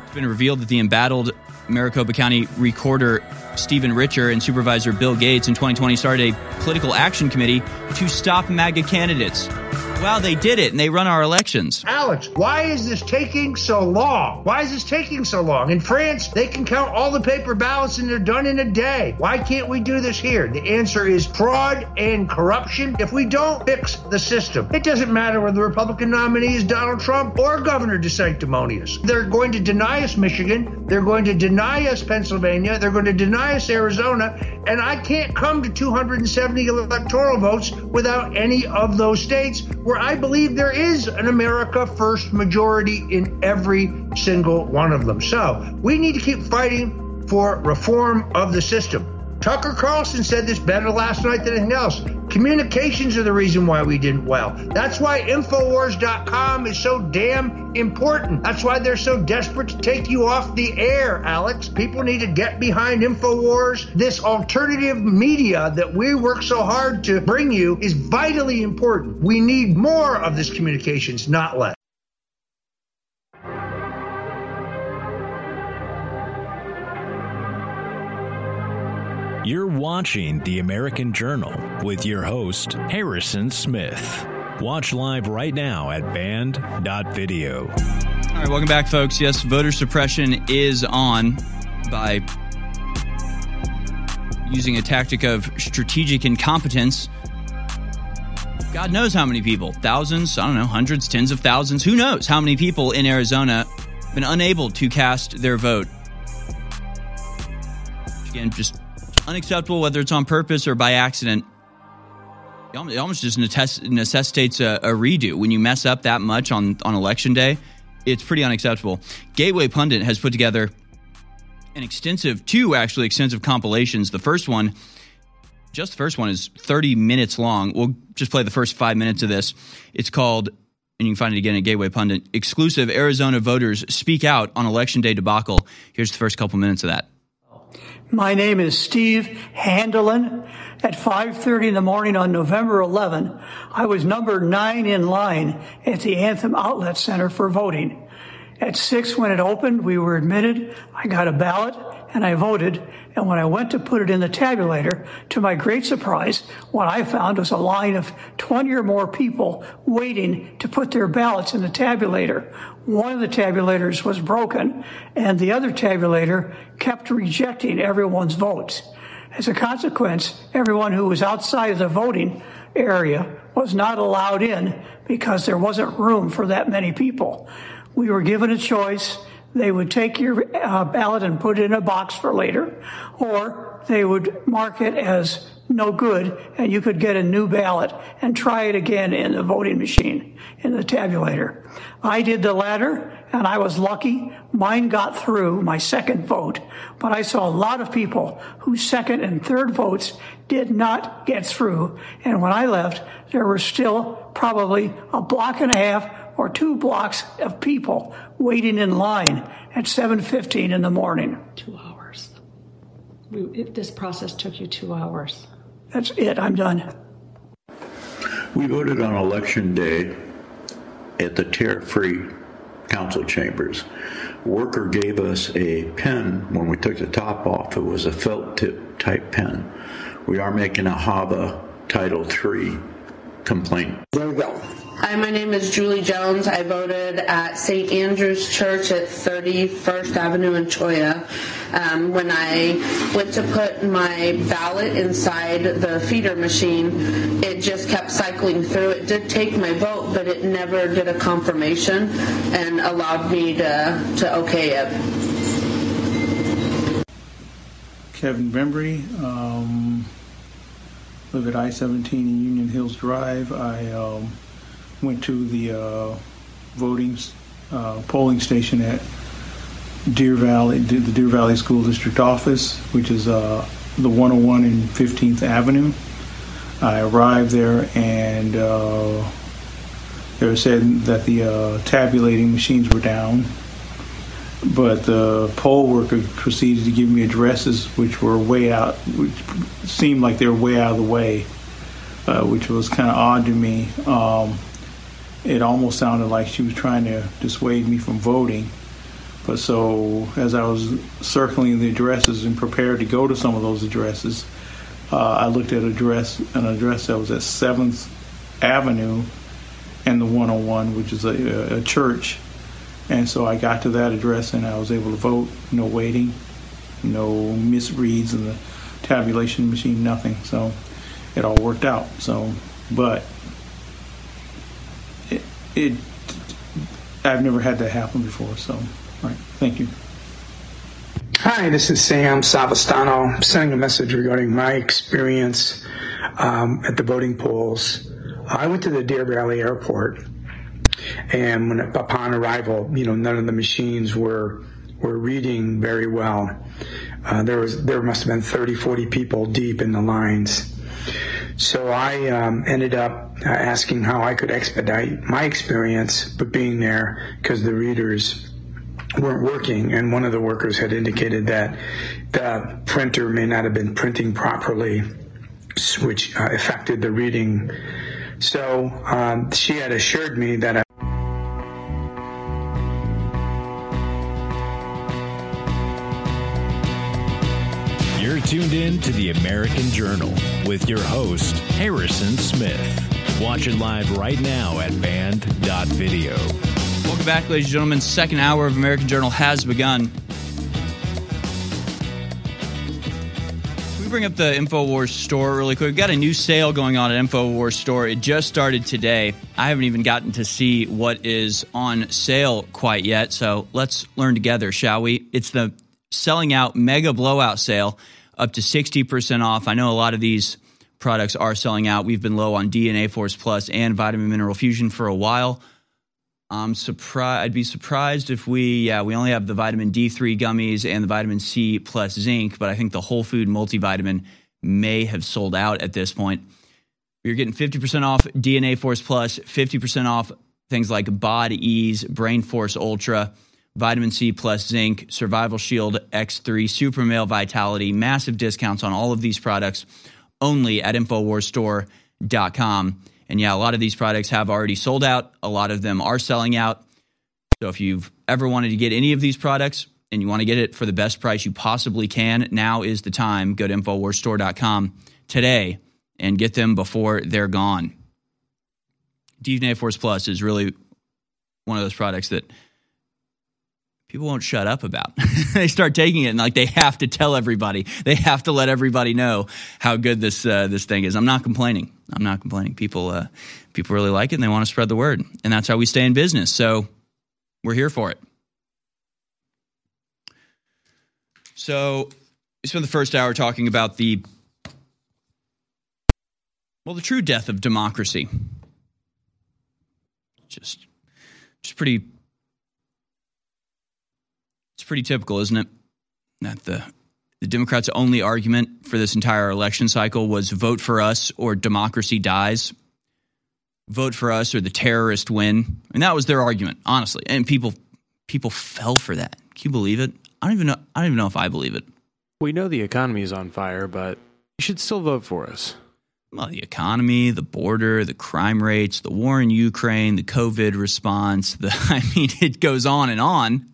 It's been revealed that the embattled Maricopa County Recorder Stephen Richer and Supervisor Bill Gates in 2020 started a political action committee to stop MAGA candidates. Wow, they did it and they run our elections. Alex, why is this taking so long? Why is this taking so long? In France, they can count all the paper ballots and they're done in a day. Why can't we do this here? The answer is fraud and corruption. If we don't fix the system, it doesn't matter whether the Republican nominee is Donald Trump or Governor DeSanctimonious. They're going to deny us Michigan. They're going to deny us Pennsylvania. They're going to deny us Arizona. And I can't come to 270 electoral votes without any of those states where I believe there is an America First majority in every single one of them. So we need to keep fighting for reform of the system. Tucker Carlson said this better last night than anything else. Communications are the reason why we didn't well. That's why Infowars.com is so damn important. That's why they're so desperate to take you off the air, Alex. People need to get behind Infowars. This alternative media that we work so hard to bring you is vitally important. We need more of this communications, not less. You're watching The American Journal with your host, Harrison Smith. Watch live right now at band.video. All right, welcome back, folks. Yes, voter suppression is on by using a tactic of strategic incompetence. God knows how many people, thousands, I don't know, hundreds, tens of thousands, who knows how many people in Arizona been unable to cast their vote. Again, just unacceptable, whether it's on purpose or by accident. It almost just necessitates a, a, redo. When you mess up that much on, on election day, it's pretty unacceptable. Gateway Pundit has put together an extensive, two actually extensive compilations. The first one, just the first one, is 30 minutes long. We'll just play the first five minutes of this. It's called, and you can find it again at Gateway Pundit, exclusive Arizona voters speak out on election day debacle. Here's the first couple minutes of that. My name is Steve Handelin. At 5.30 in the morning on November 11, I was number nine in line at the Anthem Outlet Center for voting. At 6 when it opened, we were admitted. I got a ballot and I voted. And when I went to put it in the tabulator, to my great surprise, what I found was a line of 20 or more people waiting to put their ballots in the tabulator. One of the tabulators was broken, and the other tabulator kept rejecting everyone's votes. As a consequence, everyone who was outside of the voting area was not allowed in because there wasn't room for that many people. We were given a choice. They would take your uh, ballot and put it in a box for later, or they would mark it as no good, and you could get a new ballot and try it again in the voting machine, in the tabulator. I did the latter, and I was lucky. Mine got through my second vote, but I saw a lot of people whose second and third votes did not get through. And when I left, there were still probably a block and a half or two blocks of people waiting in line at 7:15 in the morning. Two hours. We, it, this process took you two hours. That's it. I'm done. We voted on election day at the tear-free council chambers. Worker gave us a pen when we took the top off. It was a felt tip type pen. We are making a HAVA Title III complaint. There we go. Hi, my name is Julie Jones. I voted at St. Andrew's Church at 31st Avenue in Cholla. Um, when I went to put my ballot inside the feeder machine, it just kept cycling through. It did take my vote, but it never did a confirmation and allowed me to, to okay it. Kevin Bembry. Um, live at I-17 in Union Hills Drive. I um, went to the uh, voting uh, polling station at Deer Valley, the Deer Valley School District office, which is uh, the 101 and 15th Avenue. I arrived there and uh, they were said that the uh, tabulating machines were down, but the poll worker proceeded to give me addresses which were way out, which seemed like they were way out of the way, uh, which was kind of odd to me. Um, it almost sounded like she was trying to dissuade me from voting. But so as I was circling the addresses and prepared to go to some of those addresses, uh, I looked at address an address that was at Seventh Avenue and the 101, which is a, a church. And so I got to that address and I was able to vote. No waiting, no misreads in the tabulation machine, nothing. So it all worked out. So, but it, I've never had that happen before. So, all right, thank you. Hi, this is Sam Savastano. I'm sending a message regarding my experience um, at the voting polls. I went to the Deer Valley Airport, and when upon arrival, you know, none of the machines were were reading very well. Uh, there was there must have been 30, 40 people deep in the lines. So I um, ended up uh, asking how I could expedite my experience, but being there because the readers weren't working, and one of the workers had indicated that the printer may not have been printing properly, which uh, affected the reading. So um, she had assured me that. I in to the American Journal with your host, Harrison Smith. Watch it live right now at band.video. Welcome back, ladies and gentlemen. Second hour of American Journal has begun. we bring up the InfoWars store really quick? We've got a new sale going on at InfoWars store. It just started today. I haven't even gotten to see what is on sale quite yet. So let's learn together, shall we? It's the selling out mega blowout sale up to 60% off. I know a lot of these products are selling out. We've been low on DNA Force Plus and Vitamin Mineral Fusion for a while. I'm surprised. I'd be surprised if we, yeah, we only have the vitamin D3 gummies and the vitamin C plus zinc, but I think the whole food multivitamin may have sold out at this point. You're getting 50% off DNA Force Plus, 50% off things like Bod Ease, Brain Force Ultra, Vitamin C plus zinc, Survival Shield X3, Super Male Vitality, massive discounts on all of these products only at InfoWarsStore.com. And yeah, a lot of these products have already sold out. A lot of them are selling out. So if you've ever wanted to get any of these products and you want to get it for the best price you possibly can, now is the time. Go to InfoWarsStore.com today and get them before they're gone. DNA Force Plus is really one of those products that people won't shut up about. they start taking it and like they have to tell everybody. They have to let everybody know how good this uh, this thing is. I'm not complaining. I'm not complaining. People uh, people really like it and they want to spread the word, and that's how we stay in business. So we're here for it. So we spent the first hour talking about the well, the true death of democracy. Just, just pretty pretty typical, isn't it? That the the Democrats' only argument for this entire election cycle was vote for us or democracy dies. Vote for us or the terrorist win. And that was their argument, honestly. And people people fell for that. Can you believe it? I don't even know I don't even know if I believe it. We know the economy is on fire, but you should still vote for us. Well, the economy, the border, the crime rates, the war in Ukraine, the COVID response, the I mean it goes on and on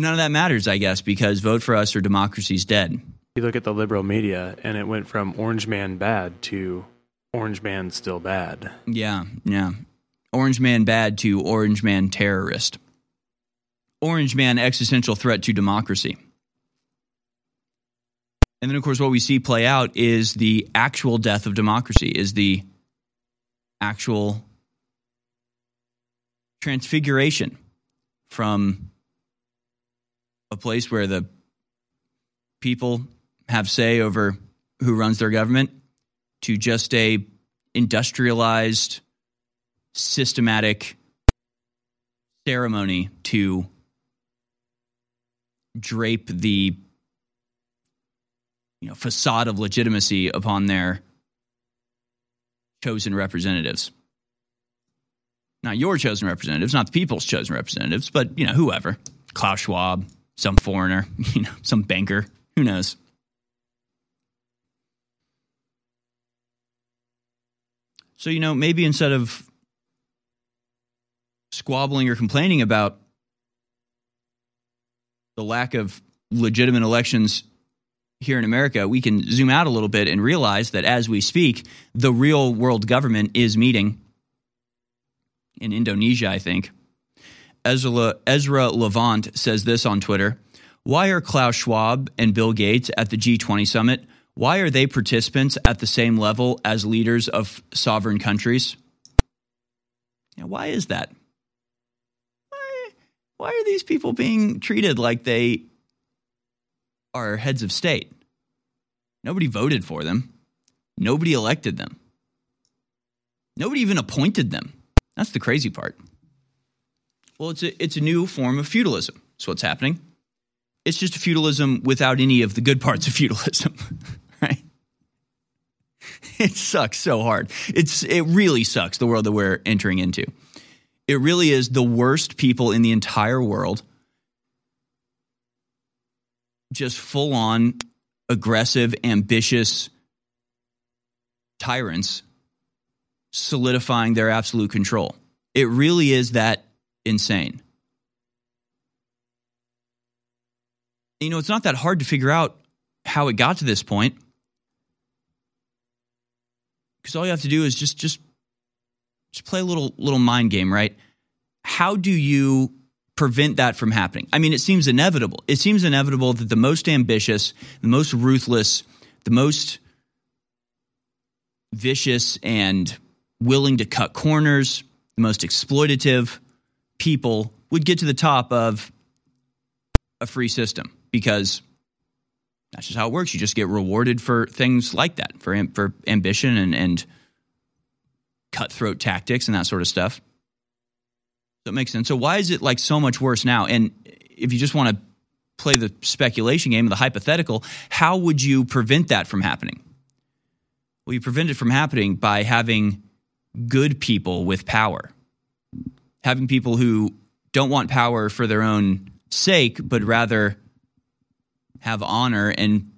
none of that matters, I guess, because vote for us or democracy's dead. You look at the liberal media, and it went from Orange Man bad to Orange Man still bad. Yeah, yeah. Orange Man bad to Orange Man terrorist. Orange Man existential threat to democracy. And then, of course, what we see play out is the actual death of democracy, is the actual transfiguration from a place where the people have say over who runs their government to just a industrialized systematic ceremony to drape the you know facade of legitimacy upon their chosen representatives. Not your chosen representatives not the people's chosen representatives but you know whoever. Klaus schwab some foreigner, you know, some banker, who knows. So, you know, maybe instead of squabbling or complaining about the lack of legitimate elections here in America, we can zoom out a little bit and realize that as we speak, the real world government is meeting in Indonesia, I think. Ezra, Ezra Levant says this on Twitter Why are Klaus Schwab and Bill Gates at the G20 summit? Why are they participants at the same level as leaders of sovereign countries? Yeah, why is that? Why, why are these people being treated like they are heads of state? Nobody voted for them. Nobody elected them. Nobody even appointed them. That's the crazy part. Well, it's a, it's a new form of feudalism. That's what's happening. It's just feudalism without any of the good parts of feudalism, right? It sucks so hard. It's it really sucks the world that we're entering into. It really is the worst people in the entire world. Just full on aggressive, ambitious tyrants solidifying their absolute control. It really is that insane. You know, it's not that hard to figure out how it got to this point. Because all you have to do is just just just play a little little mind game, right? How do you prevent that from happening? I mean, it seems inevitable. It seems inevitable that the most ambitious, the most ruthless, the most vicious and willing to cut corners, the most exploitative people would get to the top of a free system because that's just how it works. You just get rewarded for things like that, for for ambition and, and cutthroat tactics and that sort of stuff. So it makes sense. So why is it like so much worse now? And if you just want to play the speculation game of the hypothetical, how would you prevent that from happening? Well, you prevent it from happening by having good people with power, having people who don't want power for their own sake, but rather have honor and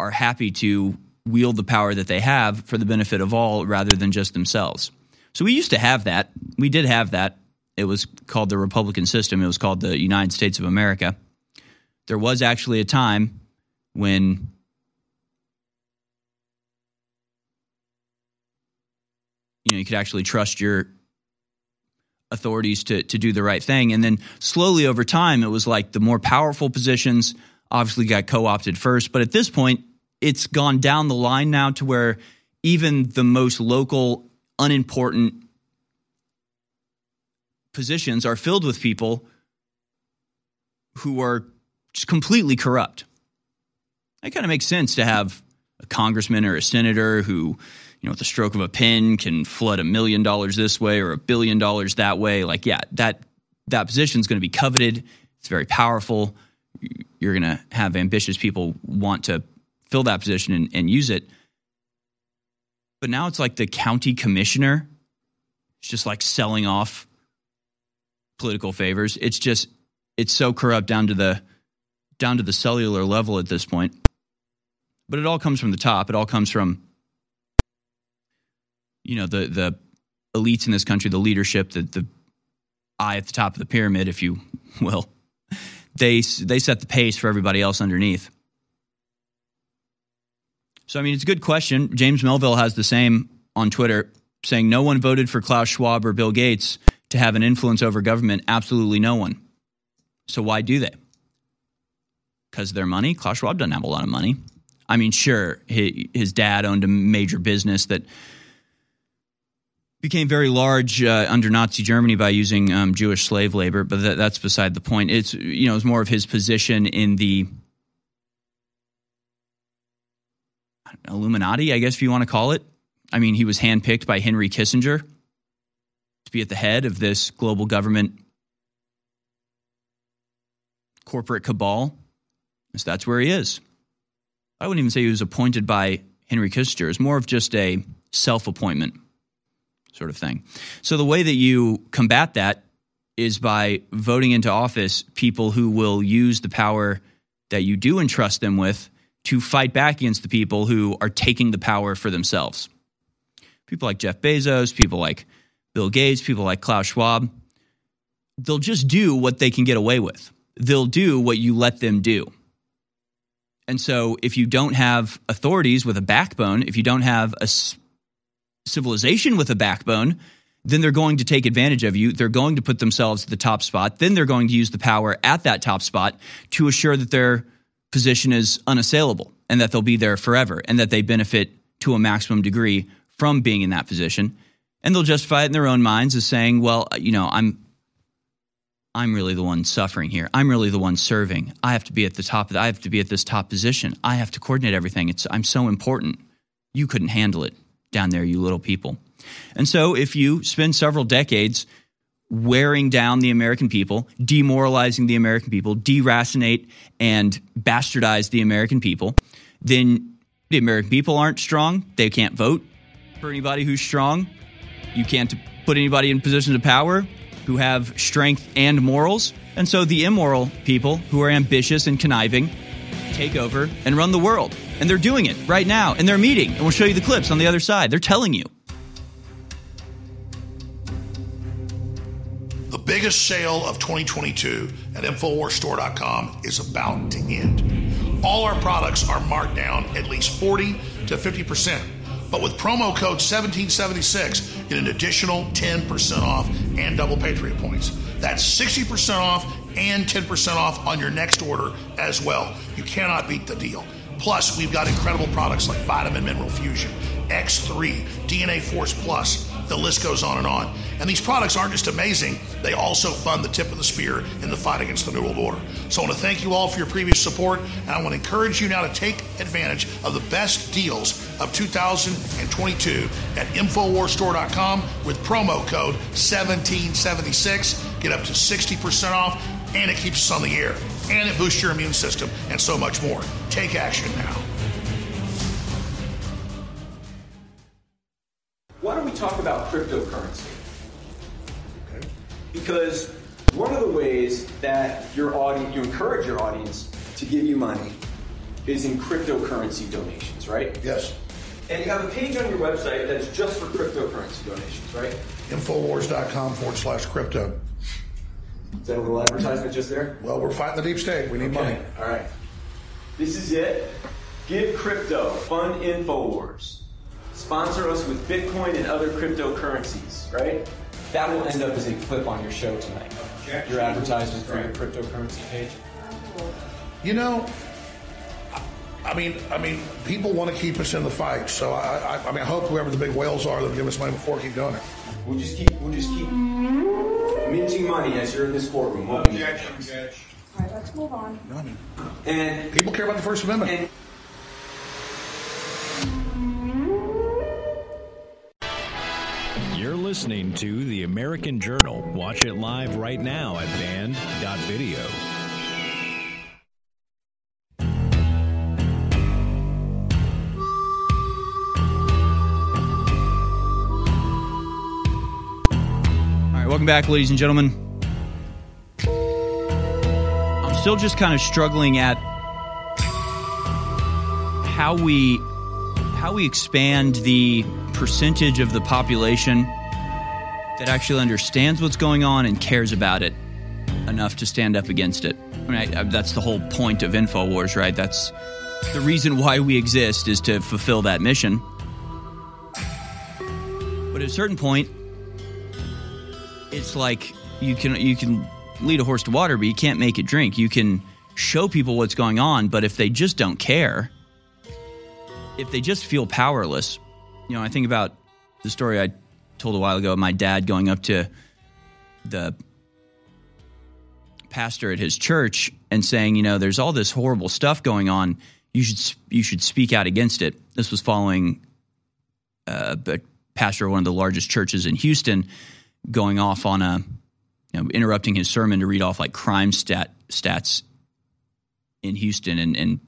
are happy to wield the power that they have for the benefit of all rather than just themselves. So we used to have that. We did have that. It was called the Republican system. It was called the United States of America. There was actually a time when you know you could actually trust your authorities to to do the right thing and then slowly over time it was like the more powerful positions obviously got co-opted first but at this point it's gone down the line now to where even the most local unimportant positions are filled with people who are just completely corrupt. It kind of makes sense to have a congressman or a senator who, you know, the stroke of a pen can flood a million dollars this way or a billion dollars that way. Like, yeah, that that position is going to be coveted. It's very powerful. You're going to have ambitious people want to fill that position and, and use it. But now it's like the county commissioner. It's just like selling off political favors. It's just it's so corrupt down to the down to the cellular level at this point. But it all comes from the top. It all comes from you know the the elites in this country, the leadership, the the eye at the top of the pyramid, if you will. They they set the pace for everybody else underneath. So I mean, it's a good question. James Melville has the same on Twitter, saying no one voted for Klaus Schwab or Bill Gates to have an influence over government. Absolutely no one. So why do they? Because their money. Klaus Schwab doesn't have a lot of money. I mean, sure, his dad owned a major business that became very large uh, under Nazi Germany by using um, Jewish slave labor, but that, that's beside the point. It's you know it's more of his position in the Illuminati, I guess if you want to call it. I mean, he was handpicked by Henry Kissinger to be at the head of this global government corporate cabal. So that's where he is. I wouldn't even say he was appointed by Henry Kissinger. It's more of just a self appointment sort of thing. So the way that you combat that is by voting into office people who will use the power that you do entrust them with to fight back against the people who are taking the power for themselves. People like Jeff Bezos, people like Bill Gates, people like Klaus Schwab, they'll just do what they can get away with. They'll do what you let them do. And so, if you don't have authorities with a backbone, if you don't have a civilization with a backbone, then they're going to take advantage of you. They're going to put themselves at the top spot. Then they're going to use the power at that top spot to assure that their position is unassailable and that they'll be there forever and that they benefit to a maximum degree from being in that position. And they'll justify it in their own minds as saying, well, you know, I'm I'm really the one suffering here. I'm really the one serving. I have to be at the top the, I have to be at this top position. I have to coordinate everything. It's I'm so important. You couldn't handle it down there, you little people. And so if you spend several decades wearing down the American people, demoralizing the American people, deracinate and bastardize the American people, then the American people aren't strong. They can't vote for anybody who's strong. You can't put anybody in positions of power who have strength and morals. And so the immoral people who are ambitious and conniving take over and run the world. And they're doing it right now. And they're meeting. And we'll show you the clips on the other side. They're telling you. The biggest sale of 2022 at InfoWarsStore.com is about to end. All our products are marked down at least 40 to 50%. But with promo code 1776, get an additional 10% off and double Patriot points. That's 60% off and 10% off on your next order as well. You cannot beat the deal. Plus, we've got incredible products like Vitamin Mineral Fusion, X3, DNA Force Plus. The list goes on and on. And these products aren't just amazing, they also fund the tip of the spear in the fight against the New World Order. So I want to thank you all for your previous support, and I want to encourage you now to take advantage of the best deals of 2022 at InfoWarsStore.com with promo code 1776. Get up to 60% off, and it keeps us on the air, and it boosts your immune system, and so much more. Take action now. Why don't we talk about cryptocurrency? Because one of the ways that your audience, you encourage your audience to give you money is in cryptocurrency donations, right? Yes. And you have a page on your website that's just for cryptocurrency donations, right? Infowars.com forward slash crypto. Is that a little advertisement just there? Well, we're fighting the deep state. We need Okay, money. All right. This is it. Give crypto. Fund Infowars. Sponsor us with Bitcoin and other cryptocurrencies, right? That will end up as a clip on your show tonight. Your advertisement for your cryptocurrency page. You know, I- mean, I mean, people want to keep us in the fight. So I, I, I mean, I hope whoever the big whales are, they'll give us money before we keep doing it. We'll just keep, we'll just keep minting money as you're in this courtroom. won't we? All right, let's move on. And people care about the First Amendment. You're listening to The American Journal. Watch it live right now at band.video. welcome back, ladies and gentlemen. I'm still just kind of struggling at how we how we expand the percentage of the population that actually understands what's going on and cares about it enough to stand up against it. I mean, I, I, that's the whole point of Infowars, right? That's the reason why we exist is to fulfill that mission. But at a certain point, it's like you can you can lead a horse to water, but you can't make it drink. You can show people what's going on, but if they just don't care, if they just feel powerless, you know, I think about the story I told a while ago of my dad going up to the pastor at his church and saying, you know, there's all this horrible stuff going on. You should you should speak out against it. This was following uh, a pastor of one of the largest churches in Houston going off on a, you know, interrupting his sermon to read off like crime stat stats in Houston and, and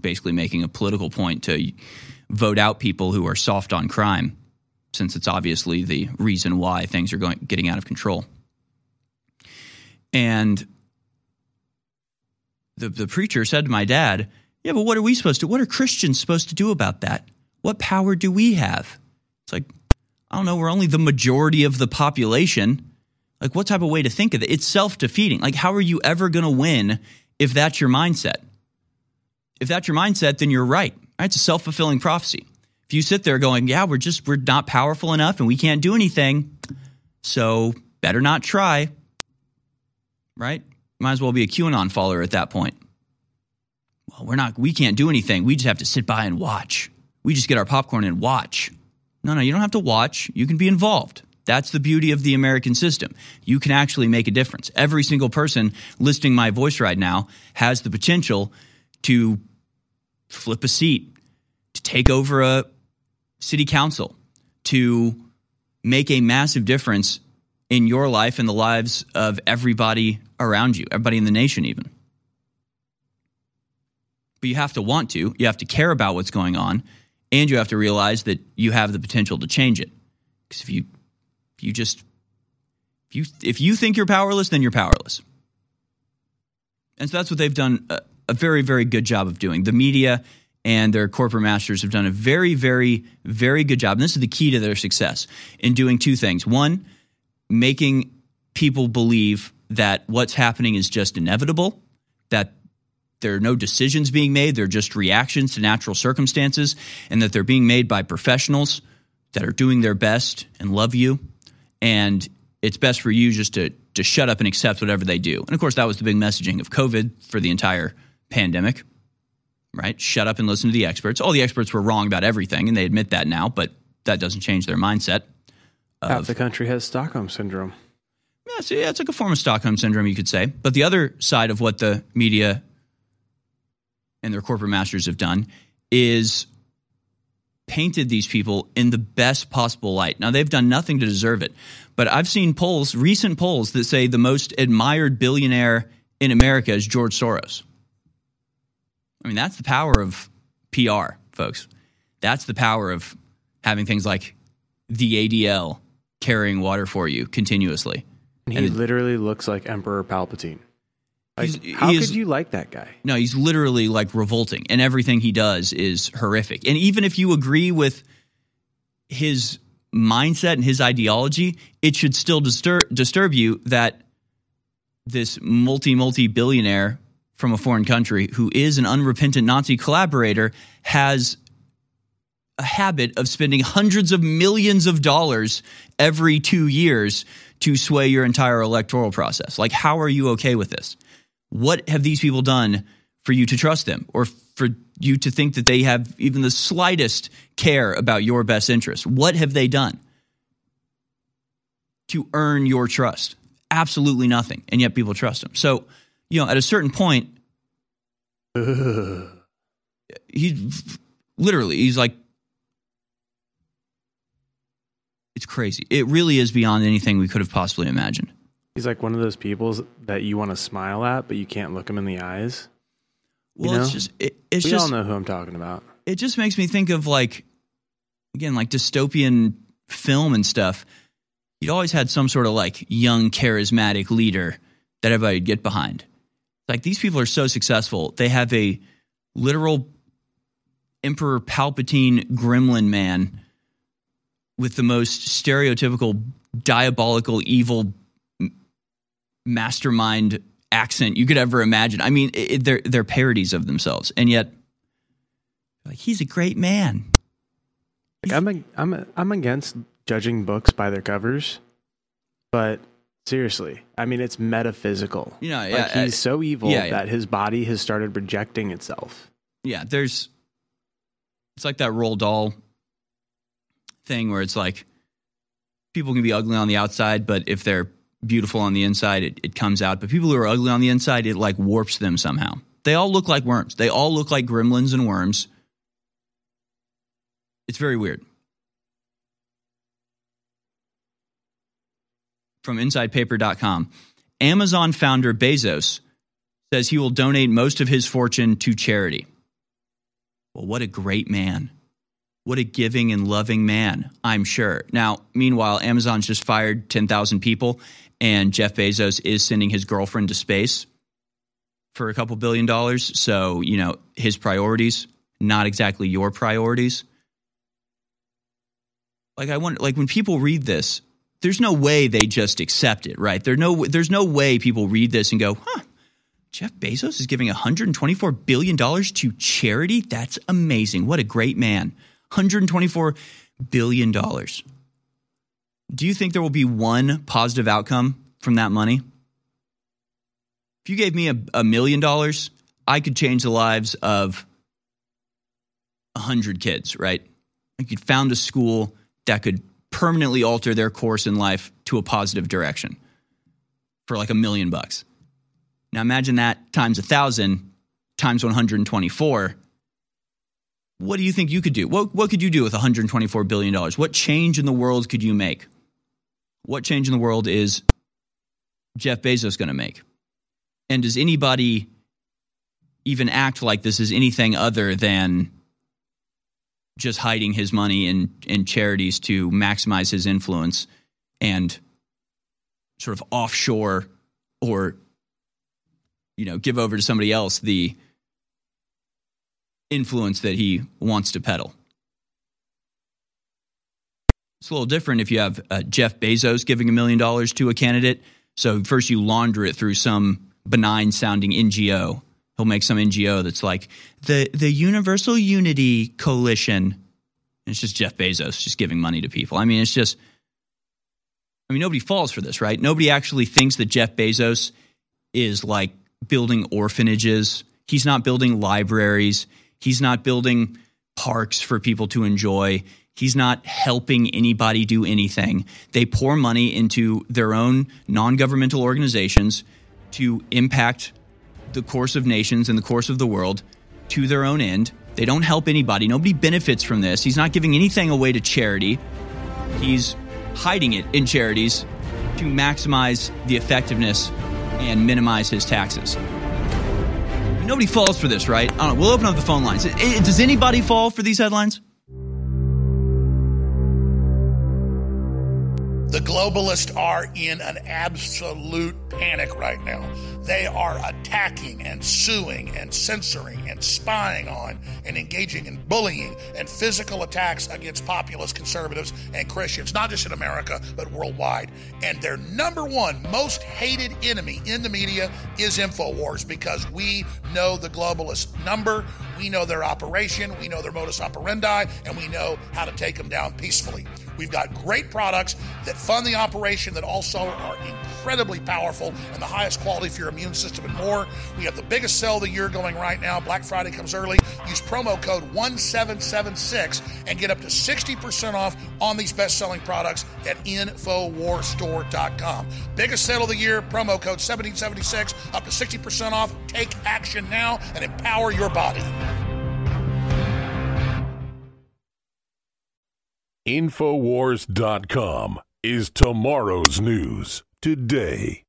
basically making a political point to vote out people who are soft on crime, since it's obviously the reason why things are going getting out of control. And the the preacher said to my dad, "Yeah, but what are we supposed to? What are Christians supposed to do about that? What power do we have?" It's like I don't know. We're only the majority of the population. Like, what type of way to think of it? It's self defeating. Like, how are you ever going to win if that's your mindset? If that's your mindset, then you're right. right? It's a self fulfilling prophecy. If you sit there going, "Yeah, we're just we're not powerful enough and we can't do anything," So better not try. Right? Might as well be a QAnon follower at that point. Well, we're not, we can't do anything. We just have to sit by and watch. We just get our popcorn and watch. No, no, you don't have to watch. You can be involved. That's the beauty of the American system. You can actually make a difference. Every single person listening my voice right now has the potential to flip a seat, to take over a city council, to make a massive difference in your life and the lives of everybody around you, everybody in the nation, even. But you have to want to, you have to care about what's going on, and you have to realize that you have the potential to change it. Because if you if you just if you if you think you're powerless, then you're powerless. And so that's what they've done a, a very very good job of doing. The media and their corporate masters have done a very very very good job. And this is the key to their success in doing two things. One, making people believe that what's happening is just inevitable, that there are no decisions being made, they're just reactions to natural circumstances, and that they're being made by professionals that are doing their best and love you and it's best for you just to to shut up and accept whatever they do. And of course, that was the big messaging of COVID for the entire pandemic, right? Shut up and listen to the experts. All the experts were wrong about everything, and they admit that now, but that doesn't change their mindset. Half the country has Stockholm syndrome. Yeah, so yeah, it's like a form of Stockholm syndrome, you could say. But the other side of what the media and their corporate masters have done is painted these people in the best possible light. Now, they've done nothing to deserve it, but I've seen polls, recent polls, that say the most admired billionaire in America is George Soros. I mean, that's the power of PR, folks. That's the power of having things like the ADL carrying water for you continuously. And he literally looks like Emperor Palpatine. Like, how he is- could you like that guy? No, he's literally like revolting, and everything he does is horrific. And even if you agree with his mindset and his ideology, it should still disturb disturb you that this multi multi billionaire from a foreign country who is an unrepentant Nazi collaborator has a habit of spending hundreds of millions of dollars every two years to sway your entire electoral process. Like, how are you okay with this? What have these people done for you to trust them or for you to think that they have even the slightest care about your best interest? What have they done to earn your trust? Absolutely nothing. And yet people trust them. So, you know, at a certain point, he literally, he's like, it's crazy. It really is beyond anything we could have possibly imagined. He's like one of those people that you want to smile at, but you can't look him in the eyes. You Well, it's just it, it's we just all know who I'm talking about. it just makes me think of like again like dystopian film and stuff. You'd always had some sort of like young charismatic leader that everybody would get behind. Like these people are so successful, they have a literal Emperor Palpatine gremlin man with the most stereotypical diabolical evil mastermind accent you could ever imagine. I mean, it, they're they're parodies of themselves, and yet, like he's a great man. Like, I'm a, I'm a, I'm against judging books by their covers, but seriously, I mean it's metaphysical. You know, like yeah, he's uh, so evil yeah, yeah. that his body has started projecting itself. Yeah, there's it's like that Roald Dahl thing where it's like people can be ugly on the outside, but if they're beautiful on the inside, it, it comes out. But people who are ugly on the inside, it like warps them somehow. They all look like worms. They all look like gremlins and worms. It's very weird. From InsidePaper.com, Amazon founder Bezos says he will donate most of his fortune to charity. Well, what a great man. What a giving and loving man, I'm sure. Now, meanwhile, Amazon's just fired 10,000 people, and Jeff Bezos is sending his girlfriend to space for a couple billion dollars. So, you know, his priorities, not exactly your priorities. Like, I wonder, like, when people read this, there's no way they just accept it, right? There's no, there's no way people read this and go, huh, Jeff Bezos is giving $124 billion to charity? That's amazing. What a great man. $124 billion. Do you think there will be one positive outcome from that money? If you gave me a, a million dollars, I could change the lives of a hundred kids, right? I could found a school that could permanently alter their course in life to a positive direction for like a million bucks. Now imagine that times a thousand times 124. What do you think you could do? What, what could you do with $124 billion? What change in the world could you make? What change in the world is Jeff Bezos going to make? And does anybody even act like this is anything other than just hiding his money in, in charities to maximize his influence and sort of offshore or you know give over to somebody else the influence that he wants to peddle it's a little different if you have uh, jeff bezos giving a million dollars to a candidate so first you launder it through some benign sounding ngo he'll make some ngo that's like the the universal unity coalition it's just jeff bezos just giving money to people i mean it's just I mean, nobody falls for this, right? Nobody actually thinks that Jeff Bezos is like building orphanages. He's not building libraries. He's not building parks for people to enjoy. He's not helping anybody do anything. They pour money into their own non governmental organizations to impact the course of nations and the course of the world to their own end. They don't help anybody. Nobody benefits from this. He's not giving anything away to charity. He's hiding it in charities to maximize the effectiveness and minimize his taxes. Nobody falls for this, right? We'll open up the phone lines. Does anybody fall for these headlines? The globalists are in an absolute panic right now. They are attacking and suing and censoring and spying on and engaging in bullying and physical attacks against populist conservatives and Christians, not just in America, but worldwide. And their number one most hated enemy in the media is InfoWars because we know the globalist number, we know their operation, we know their modus operandi, and we know how to take them down peacefully. We've got great products that fund the operation that also are incredibly powerful and the highest quality for your immune system and more. We have the biggest sale of the year going right now. Black Friday comes early. Use promo code 1776 and get up to 60% off on these best selling products at InfoWarStore.com. Biggest sale of the year, promo code 1776, up to 60% off. Take action now and empower your body. Infowars.com is tomorrow's news today.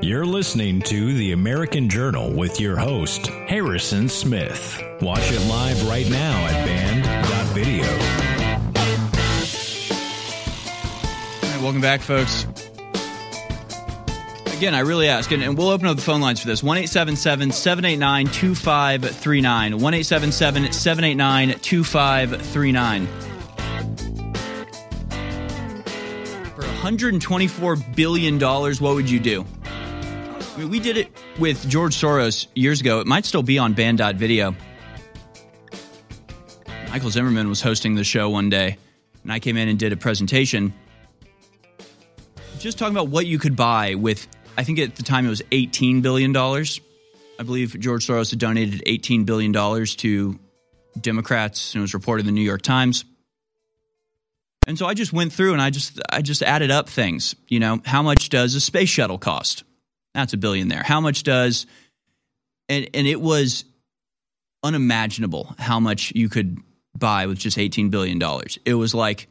You're listening to The American Journal with your host, Harrison Smith. Watch it live right now at band.video. All right, welcome back, folks. Again, I really ask, and, and we'll open up the phone lines for this 1 789 2539. 1 789 2539. For $124 billion, what would you do? I mean, we did it with George Soros years ago. It might still be on band.video. Michael Zimmerman was hosting the show one day, and I came in and did a presentation just talking about what you could buy with, I think at the time it was $18 billion. I believe George Soros had donated $18 billion to Democrats, and it was reported in the New York Times. And so I just went through and I just I just added up things. You know, how much does a space shuttle cost? That's a billion there. How much does and and it was unimaginable how much you could buy with just 18 billion dollars. It was like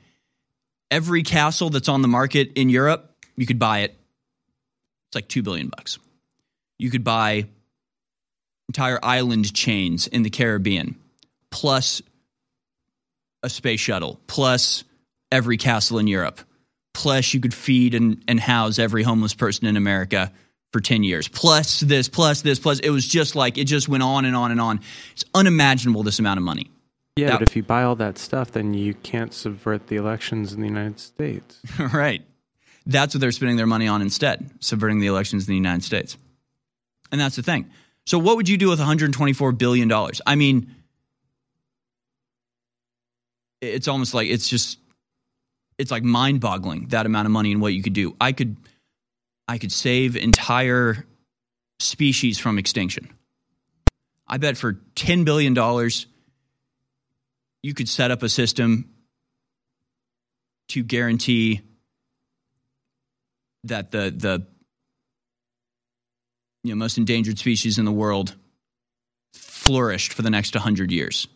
every castle that's on the market in Europe, you could buy it. It's like 2 billion bucks. You could buy entire island chains in the Caribbean plus a space shuttle plus every castle in Europe. Plus, you could feed and, and house every homeless person in America for 10 years. Plus this, plus this, plus it was just like it just went on and on and on. It's unimaginable this amount of money. Yeah, That- but if you buy all that stuff, then you can't subvert the elections in the United States. right. That's what they're spending their money on instead, subverting the elections in the United States. And that's the thing. So what would you do with 124 billion dollars? I mean, it's almost like it's just it's like mind-boggling that amount of money and what you could do. I could I could save entire species from extinction. I bet for 10 billion dollars you could set up a system to guarantee that the the you know most endangered species in the world flourished for the next 100 years.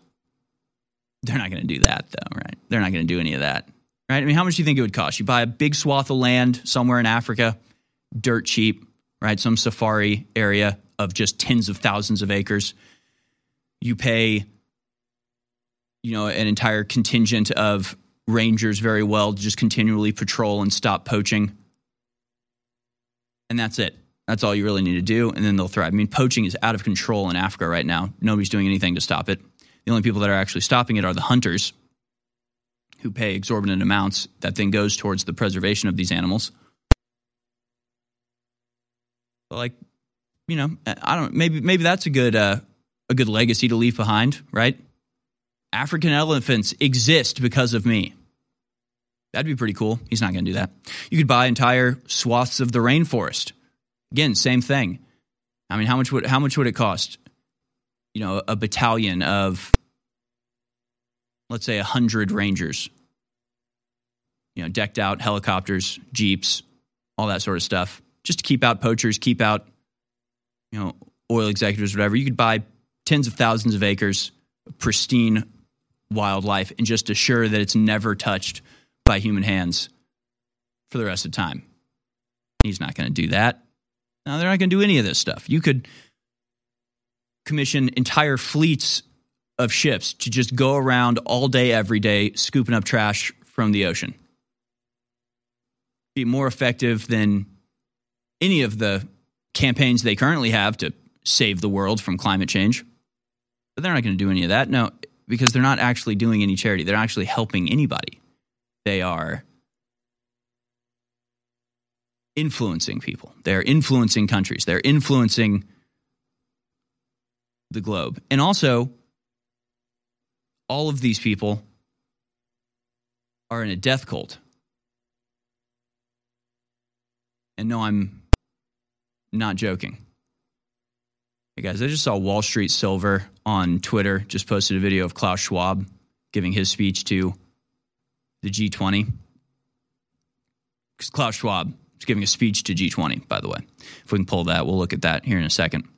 They're not going to do that though, right? They're not going to do any of that. Right? I mean, how much do you think it would cost? You buy a big swath of land somewhere in Africa, dirt cheap, right? Some safari area of just tens of thousands of acres. You pay you know an entire contingent of rangers very well to just continually patrol and stop poaching. And that's it. That's all you really need to do, and then they'll thrive. I mean, poaching is out of control in Africa right now. Nobody's doing anything to stop it. The only people that are actually stopping it are the hunters, who pay exorbitant amounts that then goes towards the preservation of these animals. But like, you know, I don't. Maybe maybe that's a good uh, a good legacy to leave behind, right? African elephants exist because of me. That'd be pretty cool. He's not going to do that. You could buy entire swaths of the rainforest. Again, same thing. I mean, how much would how much would it cost? You know, a battalion of let's say 100 rangers. You know, decked out helicopters, jeeps, all that sort of stuff. Just to keep out poachers, keep out you know, oil executives whatever. You could buy tens of thousands of acres of pristine wildlife and just assure that it's never touched by human hands for the rest of time. He's not going to do that. No, they're not going to do any of this stuff. You could commission entire fleets of ships to just go around all day, every day, scooping up trash from the ocean. Be more effective than any of the campaigns they currently have to save the world from climate change. But they're not going to do any of that. No, because they're not actually doing any charity. They're actually helping anybody. They are influencing people. They're influencing countries. They're influencing the globe. And also, all of these people are in a death cult. And no, I'm not joking. Hey guys, I just saw Wall Street Silver on Twitter just posted a video of Klaus Schwab giving his speech to the G20. Because Klaus Schwab is giving a speech to G20, by the way. If we can pull that, we'll look at that here in a second.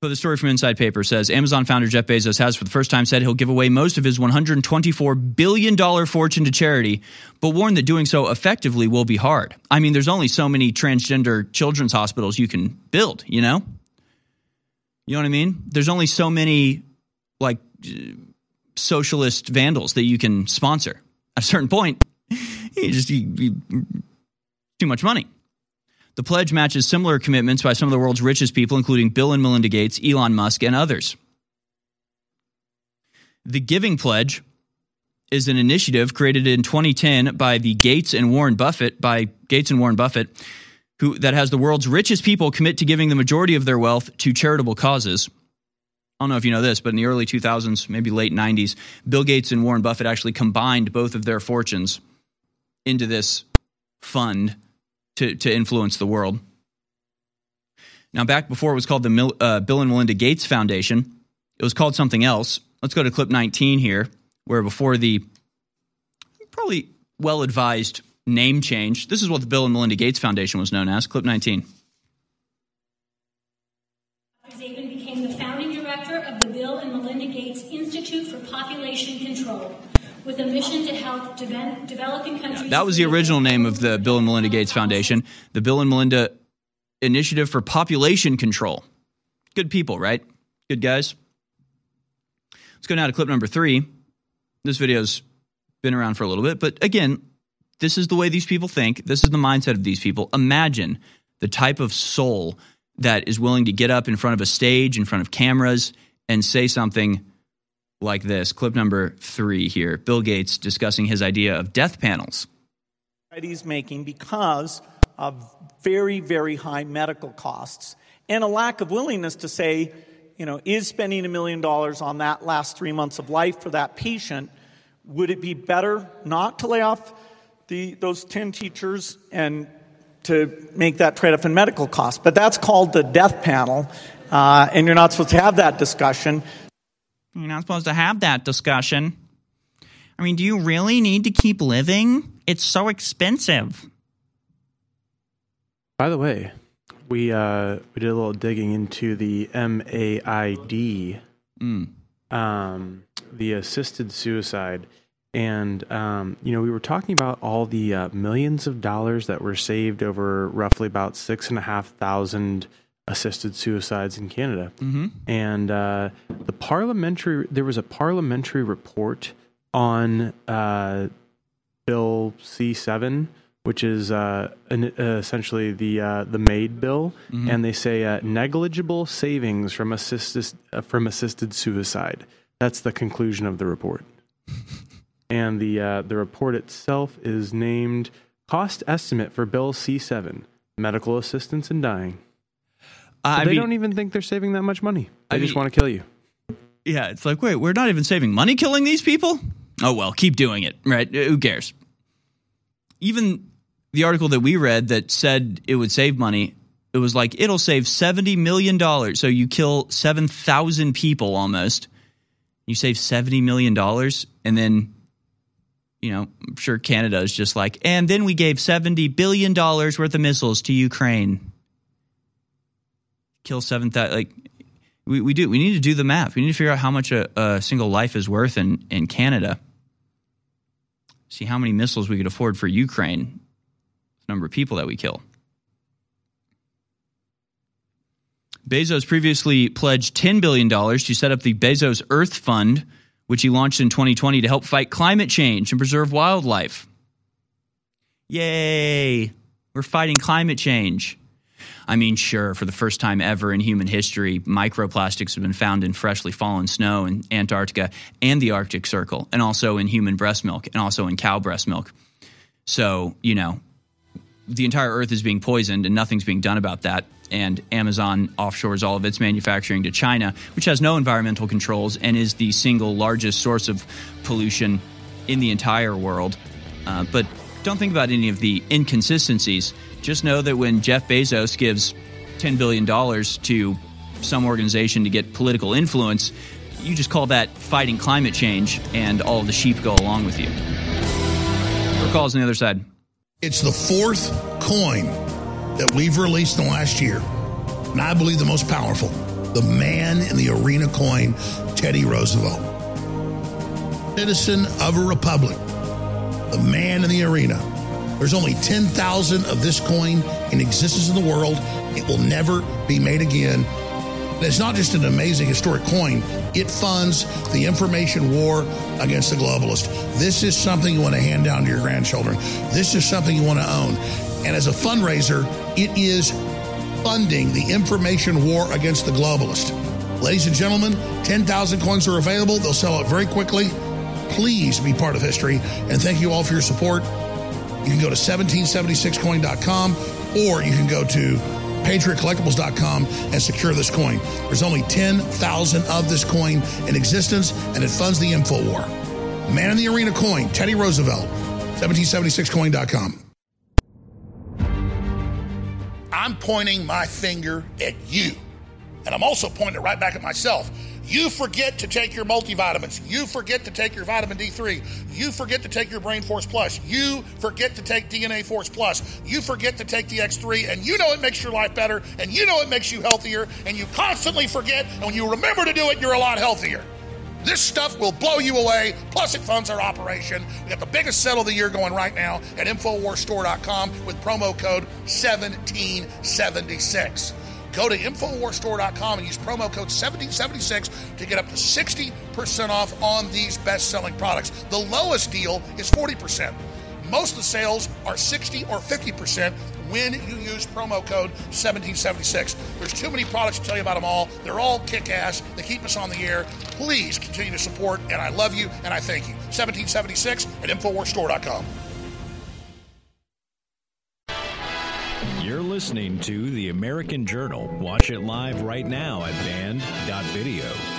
So the story from Inside Paper says Amazon founder Jeff Bezos has for the first time said he'll give away most of his $124 billion fortune to charity, but warned that doing so effectively will be hard. I mean, there's only so many transgender children's hospitals you can build, you know? You know what I mean? There's only so many, like, socialist vandals that you can sponsor. At a certain point, you just, you, you, too much money. The pledge matches similar commitments by some of the world's richest people, including Bill and Melinda Gates, Elon Musk, and others. The Giving Pledge is an initiative created in 2010 by the Gates and Warren Buffett, by Gates and Warren Buffett, who that has the world's richest people commit to giving the majority of their wealth to charitable causes. I don't know if you know this, but in the early 2000s, maybe late 90s, Bill Gates and Warren Buffett actually combined both of their fortunes into this fund to, to influence the world. Now, back before it was called the uh, Bill and Melinda Gates Foundation, it was called something else. Let's go to clip 19 here, where before the probably well advised name change, this is what the Bill and Melinda Gates Foundation was known as. Clip 19. Zabin became the founding director of the Bill and Melinda Gates Institute for Population Control with a mission to help de- developing countries. That was the original name of the Bill and Melinda Gates Foundation, the Bill and Melinda Initiative for Population Control. Good people, right? Good guys. Let's go now to clip number three. This video's been around for a little bit, but again, this is the way these people think. This is the mindset of these people. Imagine the type of soul that is willing to get up in front of a stage, in front of cameras, and say something like this. Clip number three here Bill Gates discussing his idea of death panels. He's making because of very, very high medical costs and a lack of willingness to say, you know, is spending a million dollars on that last three months of life for that patient, would it be better not to lay off the, those 10 teachers and to make that trade off in medical costs? But that's called the death panel, uh, and you're not supposed to have that discussion. You're not supposed to have that discussion. I mean, do you really need to keep living? It's so expensive. By the way, we uh, we did a little digging into the MAID, mm. um, the assisted suicide, and um, you know we were talking about all the uh, millions of dollars that were saved over roughly about six and a half thousand assisted suicides in Canada, mm-hmm. and uh, the parliamentary there was a parliamentary report on uh, Bill C seven which is uh, an, uh, essentially the uh, the MAID bill, Mhm. and they say uh, negligible savings from assisted uh, from assisted suicide. That's the conclusion of the report. and the uh, the report itself is named "Cost Estimate for Bill C seven: Medical Assistance in Dying." I they mean- don't even think they're saving that much money. They I just mean- want to kill you. Yeah, it's like, wait, we're not even saving money killing these people? Oh, well, keep doing it, right? Uh, who cares? Even the article that we read that said it would save money, it was like, it'll save $70 million. So you kill 7,000 people almost. You save $70 million. And then, you know, I'm sure Canada is just like, and then we gave $70 billion worth of missiles to Ukraine. Kill 7,000. Like, we, we do. We need to do the math. We need to figure out how much a, a single life is worth in, in Canada. See how many missiles we could afford for Ukraine. The number of people that we kill. Bezos previously pledged $10 billion to set up the Bezos Earth Fund, which he launched in 2020 to help fight climate change and preserve wildlife. Yay! We're fighting climate change. I mean, sure, for the first time ever in human history, microplastics have been found in freshly fallen snow in Antarctica and the Arctic Circle, and also in human breast milk, and also in cow breast milk. So, you know, the entire earth is being poisoned and nothing's being done about that. And Amazon offshores all of its manufacturing to China, which has no environmental controls and is the single largest source of pollution in the entire world. Uh, but don't think about any of the inconsistencies. Just know that when Jeff Bezos gives $10 billion to some organization to get political influence, you just call that fighting climate change, and all the sheep go along with you. More calls on the other side. It's the fourth coin that we've released in the last year, and I believe the most powerful. The man in the arena coin, Teddy Roosevelt. Citizen of a republic. The man in the arena. There's only 10,000 of this coin in existence in the world. It will never be made again. It's not just an amazing historic coin, it funds the information war against the globalist. This is something you want to hand down to your grandchildren. This is something you want to own. And as a fundraiser, it is funding the information war against the globalist. Ladies and gentlemen, 10,000 coins are available. They'll sell out very quickly. Please be part of history. And thank you all for your support. You can go to 1776coin.com or you can go to patriotcollectibles.com and secure this coin. There's only 10,000 of this coin in existence and it funds the info war. Man in the Arena coin, Teddy Roosevelt, 1776coin.com. I'm pointing my finger at you. And I'm also pointing it right back at myself. You forget to take your multivitamins. You forget to take your vitamin D3. You forget to take your Brain Force Plus. You forget to take DNA Force Plus. You forget to take the X3, and you know it makes your life better, and you know it makes you healthier, and you constantly forget, and when you remember to do it, you're a lot healthier. This stuff will blow you away. Plus, it funds our operation. We got the biggest sale of the year going right now at InfoWarsStore.com with promo code 1776. Go to InfoWarsStore.com and use promo code 1776 to get up to 60% off on these best selling products. The lowest deal is 40%. Most of the sales are 60 or 50% when you use promo code 1776. There's too many products to tell you about them all. They're all kick ass. They keep us on the air. Please continue to support, and I love you and I thank you. 1776 at InfoWarsStore.com. You're listening to The American Journal. Watch it live right now at band.video.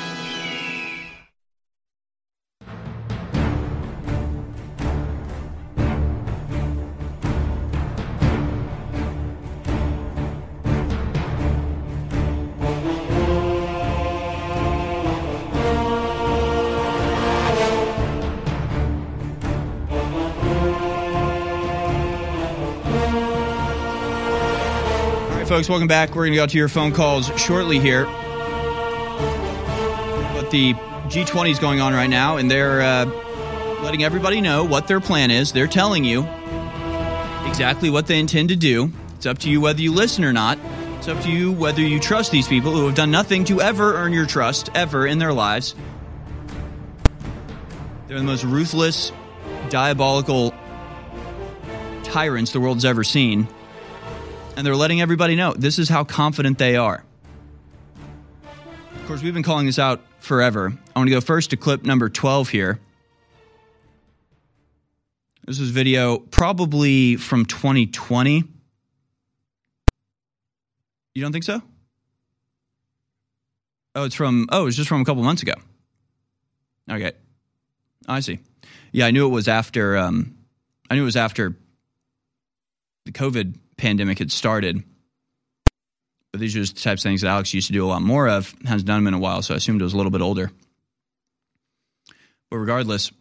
folks, welcome back. We're going to go to your phone calls shortly here. But the G20 is going on right now, and they're uh, letting everybody know what their plan is. They're telling you exactly what they intend to do. It's up to you whether you listen or not. It's up to you whether you trust these people who have done nothing to ever earn your trust, ever in their lives. They're the most ruthless, diabolical tyrants the world's ever seen and they're letting everybody know this is how confident they are. Of course, we've been calling this out forever. I want to go first to clip number 12 here. This was video probably from 2020. You don't think so? Oh, it's from, oh, it's just from a couple months ago. Okay. I see. Yeah, I knew it was after, um, I knew it was after the COVID pandemic had started. But these are just the types of things that Alex used to do a lot more of. Hasn't done them in a while, so I assumed it was a little bit older. But regardless,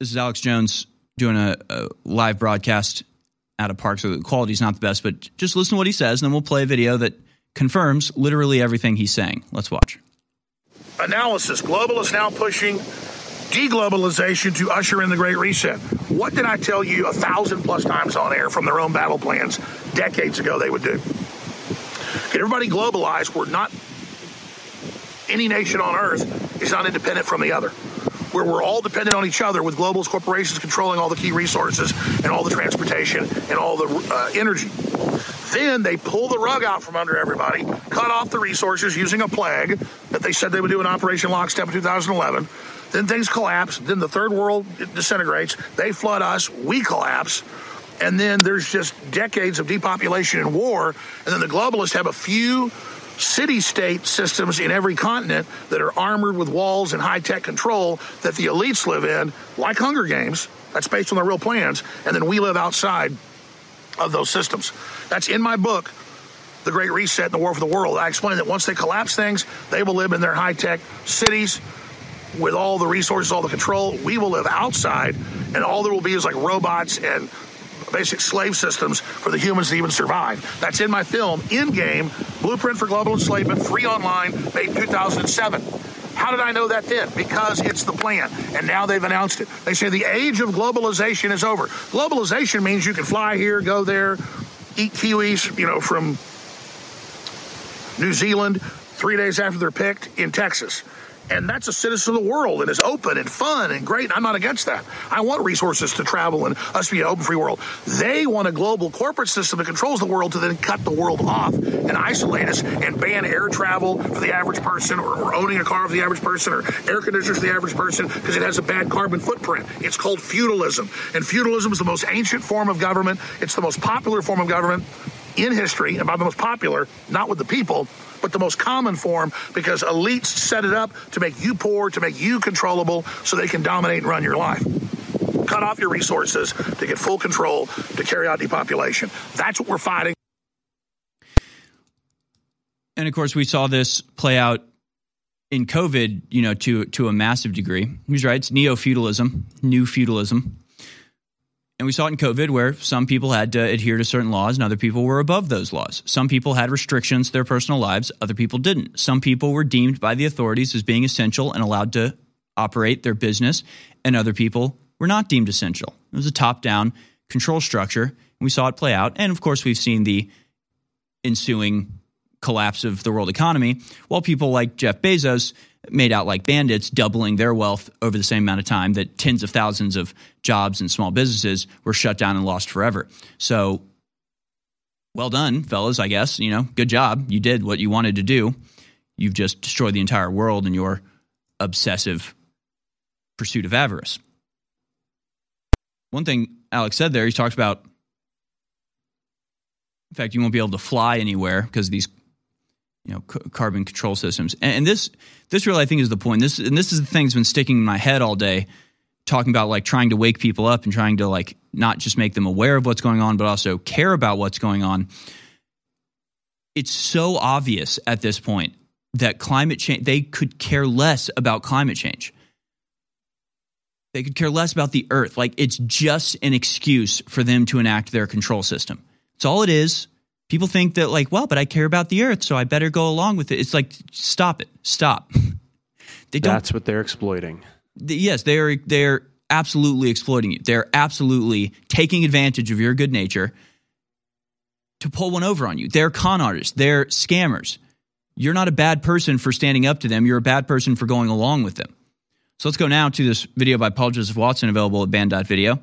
this is Alex Jones doing a, a live broadcast at a park, so the quality's not the best, but just listen to what he says, and then we'll play a video that confirms literally everything he's saying. Let's watch. analysis. Global is now pushing deglobalization to usher in the Great Reset. What did I tell you a thousand plus times on air from their own battle plans decades ago they would do? Get everybody globalized. We're not, any nation on earth is not independent from the other. Where we're all dependent on each other with globalist corporations controlling all the key resources and all the transportation and all the uh, energy. Then they pull the rug out from under everybody, cut off the resources using a plague that they said they would do in Operation Lockstep in 2011. Then things collapse. Then the third world disintegrates. They flood us. We collapse. And then there's just decades of depopulation and war. And then the globalists have a few city state systems in every continent that are armored with walls and high tech control that the elites live in, like Hunger Games. That's based on their real plans. And then we live outside of those systems. That's in my book, The Great Reset and the War for the World. I explain that once they collapse things, they will live in their high tech cities with all the resources, all the control. We will live outside, and all there will be is like robots and basic slave systems for the humans to even survive. That's in my film, Endgame Blueprint for Global Enslavement, free online, made in 2007. How did I know that then? Because it's the plan. And now they've announced it. They say the age of globalization is over. Globalization means you can fly here, go there, eat kiwis, you know, from New Zealand three days after they're picked in Texas. And that's a citizen of the world and is open and fun and great. I'm not against that. I want resources to travel and us be an open free world. They want a global corporate system that controls the world to then cut the world off and isolate us and ban air travel for the average person or, or owning a car for the average person or air conditioners for the average person because it has a bad carbon footprint. It's called feudalism. And feudalism is the most ancient form of government. It's the most popular form of government in history, by the most popular, not with the people, but the most common form because elites set it up to make you poor, to make you controllable, so they can dominate and run your life. Cut off your resources to get full control to carry out depopulation. That's what we're fighting. And of course, we saw this play out in COVID, you know, to to a massive degree. He's right; it's neo feudalism, new feudalism, and we saw it in COVID, where some people had to adhere to certain laws, and other people were above those laws. Some people had restrictions to their personal lives; other people didn't. Some people were deemed by the authorities as being essential and allowed to operate their business, and other people were not deemed essential. It was a top down control structure. And we saw it play out, and of course, we've seen the ensuing collapse of the world economy, while people like Jeff Bezos made out like bandits, doubling their wealth over the same amount of time that tens of thousands of jobs and small businesses were shut down and lost forever. So, well done, fellas, I guess. You know, good job. You did what you wanted to do. You've just destroyed the entire world in your obsessive pursuit of avarice. One thing Alex said there, he talks about In fact, you won't be able to fly anywhere because these you know c- carbon control systems. And, and this this really I think is the point. This and this is the thing that's been sticking in my head all day, talking about like trying to wake people up and trying to like not just make them aware of what's going on, but also care about what's going on. It's so obvious at this point that climate change they could care less about climate change. They could care less about the earth. Like it's just an excuse for them to enact their control system. It's all it is. People think that, like, well, but I care about the earth, so I better go along with it. It's like, stop it, stop. they don't. That's what they're exploiting. th- yes, they're they're absolutely exploiting you. They're absolutely taking advantage of your good nature to pull one over on you. They're con artists. They're scammers. You're not a bad person for standing up to them. You're a bad person for going along with them. So let's go now to this video by Paul Joseph Watson, available at band.video,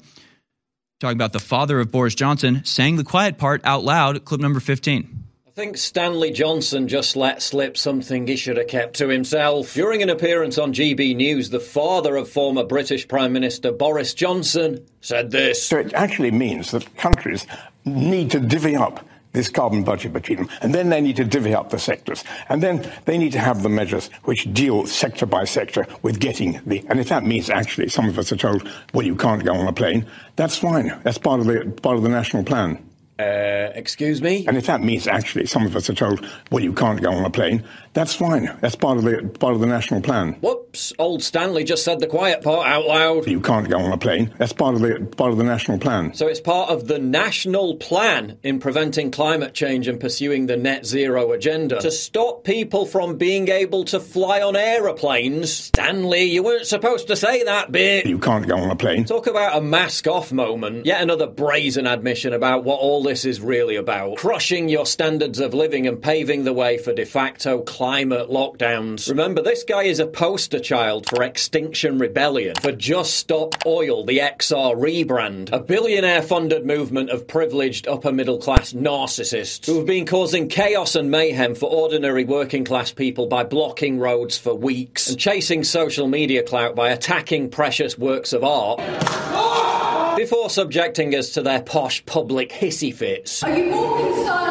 talking about the father of Boris Johnson saying the quiet part out loud, clip number 15. I think Stanley Johnson just let slip something he should have kept to himself. During an appearance on GB News, the father of former British Prime Minister Boris Johnson said this. So it actually means that countries need to divvy up this carbon budget between them, and then they need to divvy up the sectors, and then they need to have the measures which deal sector by sector with getting the. And if that means actually some of us are told, well, you can't go on a plane, that's fine. That's part of the part of the national plan. Uh, excuse me? And if that means actually some of us are told, well, you can't go on a plane, that's fine. That's part of the part of the national plan. Whoops, old Stanley just said the quiet part out loud. You can't go on a plane. That's part of the part of the national plan. So it's part of the national plan in preventing climate change and pursuing the net zero agenda. To stop people from being able to fly on aeroplanes. Stanley, you weren't supposed to say that bit. You can't go on a plane. Talk about a mask off moment. Yet another brazen admission about what all this is really about. Crushing your standards of living and paving the way for de facto climate lockdowns. Remember, this guy is a poster child for Extinction Rebellion, for Just Stop Oil, the XR rebrand. A billionaire funded movement of privileged upper middle class narcissists who have been causing chaos and mayhem for ordinary working class people by blocking roads for weeks and chasing social media clout by attacking precious works of art before subjecting us to their posh public hissy fits. Are you more concerned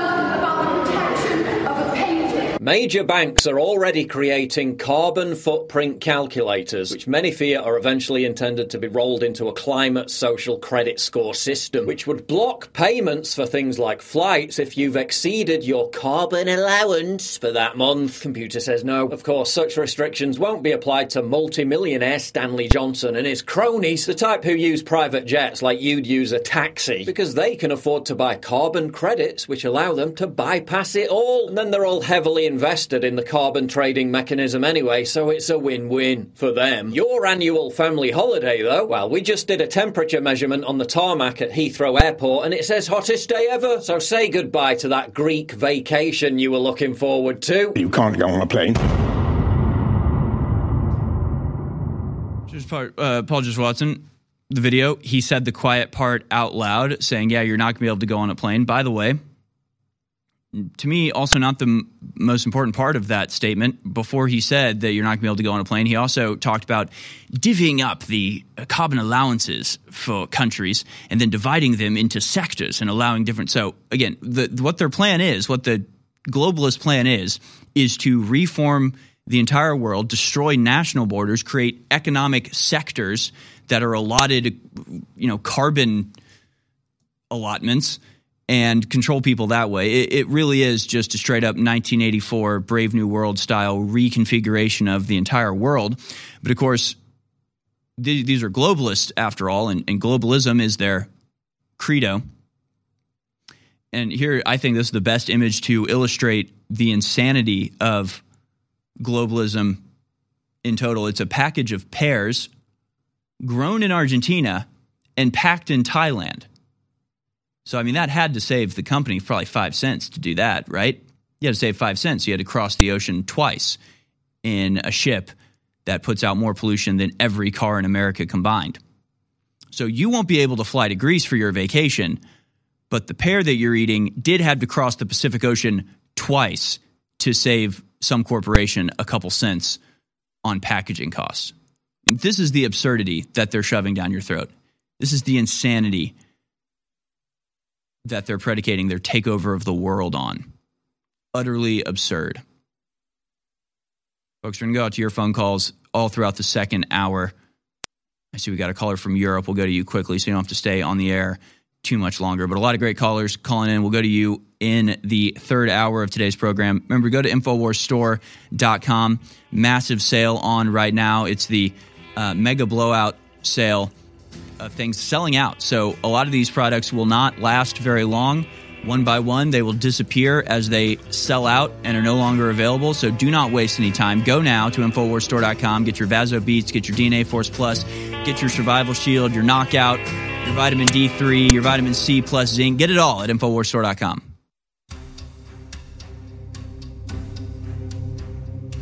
Major banks are already creating carbon footprint calculators, which many fear are eventually intended to be rolled into a climate social credit score system, which would block payments for things like flights if you've exceeded your carbon allowance for that month. Computer says no. Of course, such restrictions won't be applied to multimillionaire Stanley Johnson and his cronies, the type who use private jets like you'd use a taxi, because they can afford to buy carbon credits, which allow them to bypass it all. And then they're all heavily invested in the carbon trading mechanism anyway, so it's a win win for them. Your annual family holiday, though, well, we just did a temperature measurement on the tarmac at Heathrow Airport and it says hottest day ever. So say goodbye to that Greek vacation you were looking forward to. You can't go on a plane. Just Paul, uh, Paul Just Watson, the video, he said the quiet part out loud, saying, Yeah, you're not going to be able to go on a plane. By the way, to me, also not the m- most important part of that statement. Before he said that you're not going to be able to go on a plane, he also talked about divvying up the uh, carbon allowances for countries and then dividing them into sectors and allowing different. So, again, the, what their plan is, what the globalist plan is, is to reform the entire world, destroy national borders, create economic sectors that are allotted, you know, carbon allotments and control people that way. It, it, really is just a straight up 1984 Brave New World style reconfiguration of the entire world. But of course, th- these are globalists after all, and, and globalism is their credo. And here, I think this is the best image to illustrate the insanity of globalism in total. It's a package of pears grown in Argentina and packed in Thailand. So, I mean, that had to save the company probably five cents to do that, right? You had to save five cents. You had to cross the ocean twice in a ship that puts out more pollution than every car in America combined. So, you won't be able to fly to Greece for your vacation, but the pear that you're eating did have to cross the Pacific Ocean twice to save some corporation a couple cents on packaging costs. This is the absurdity that they're shoving down your throat. This is the insanity that they're predicating their takeover of the world on. Utterly absurd. Folks, we're going to go out to your phone calls all throughout the second hour. I see we got a caller from Europe. We'll go to you quickly so you don't have to stay on the air too much longer. But a lot of great callers calling in. We'll go to you in the third hour of today's program. Remember, go to InfoWarsStore.com. Massive sale on right now. It's the uh, mega blowout sale of things selling out. So a lot of these products will not last very long. One by one, they will disappear as they sell out and are no longer available. So do not waste any time. Go now to InfoWarsStore.com. Get your Vaso Beats, get your DNA Force Plus, get your Survival Shield, your Knockout, your Vitamin D3, your Vitamin C plus Zinc. Get it all at InfoWarsStore.com.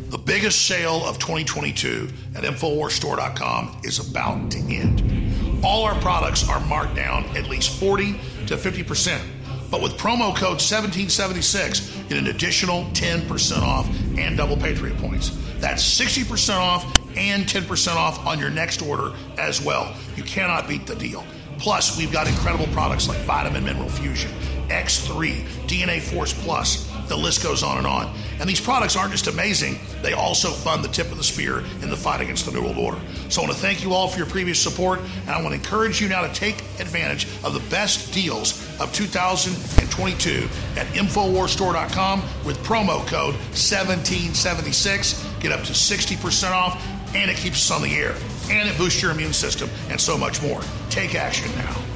The biggest sale of 2022 at InfoWarsStore.com is about to end. All our products are marked down at least 40 to 50%. But with promo code 1776, get an additional 10% off and double Patriot points. That's 60% off and 10% off on your next order as well. You cannot beat the deal. Plus, we've got incredible products like Vitamin Mineral Fusion, X3, DNA Force Plus. The list goes on and on. And these products aren't just amazing, they also fund the tip of the spear in the fight against the New World Order. So I want to thank you all for your previous support, and I want to encourage you now to take advantage of the best deals of 2022 at InfoWarsStore.com with promo code 1776. Get up to 60% off, and it keeps us on the air, and it boosts your immune system, and so much more. Take action now.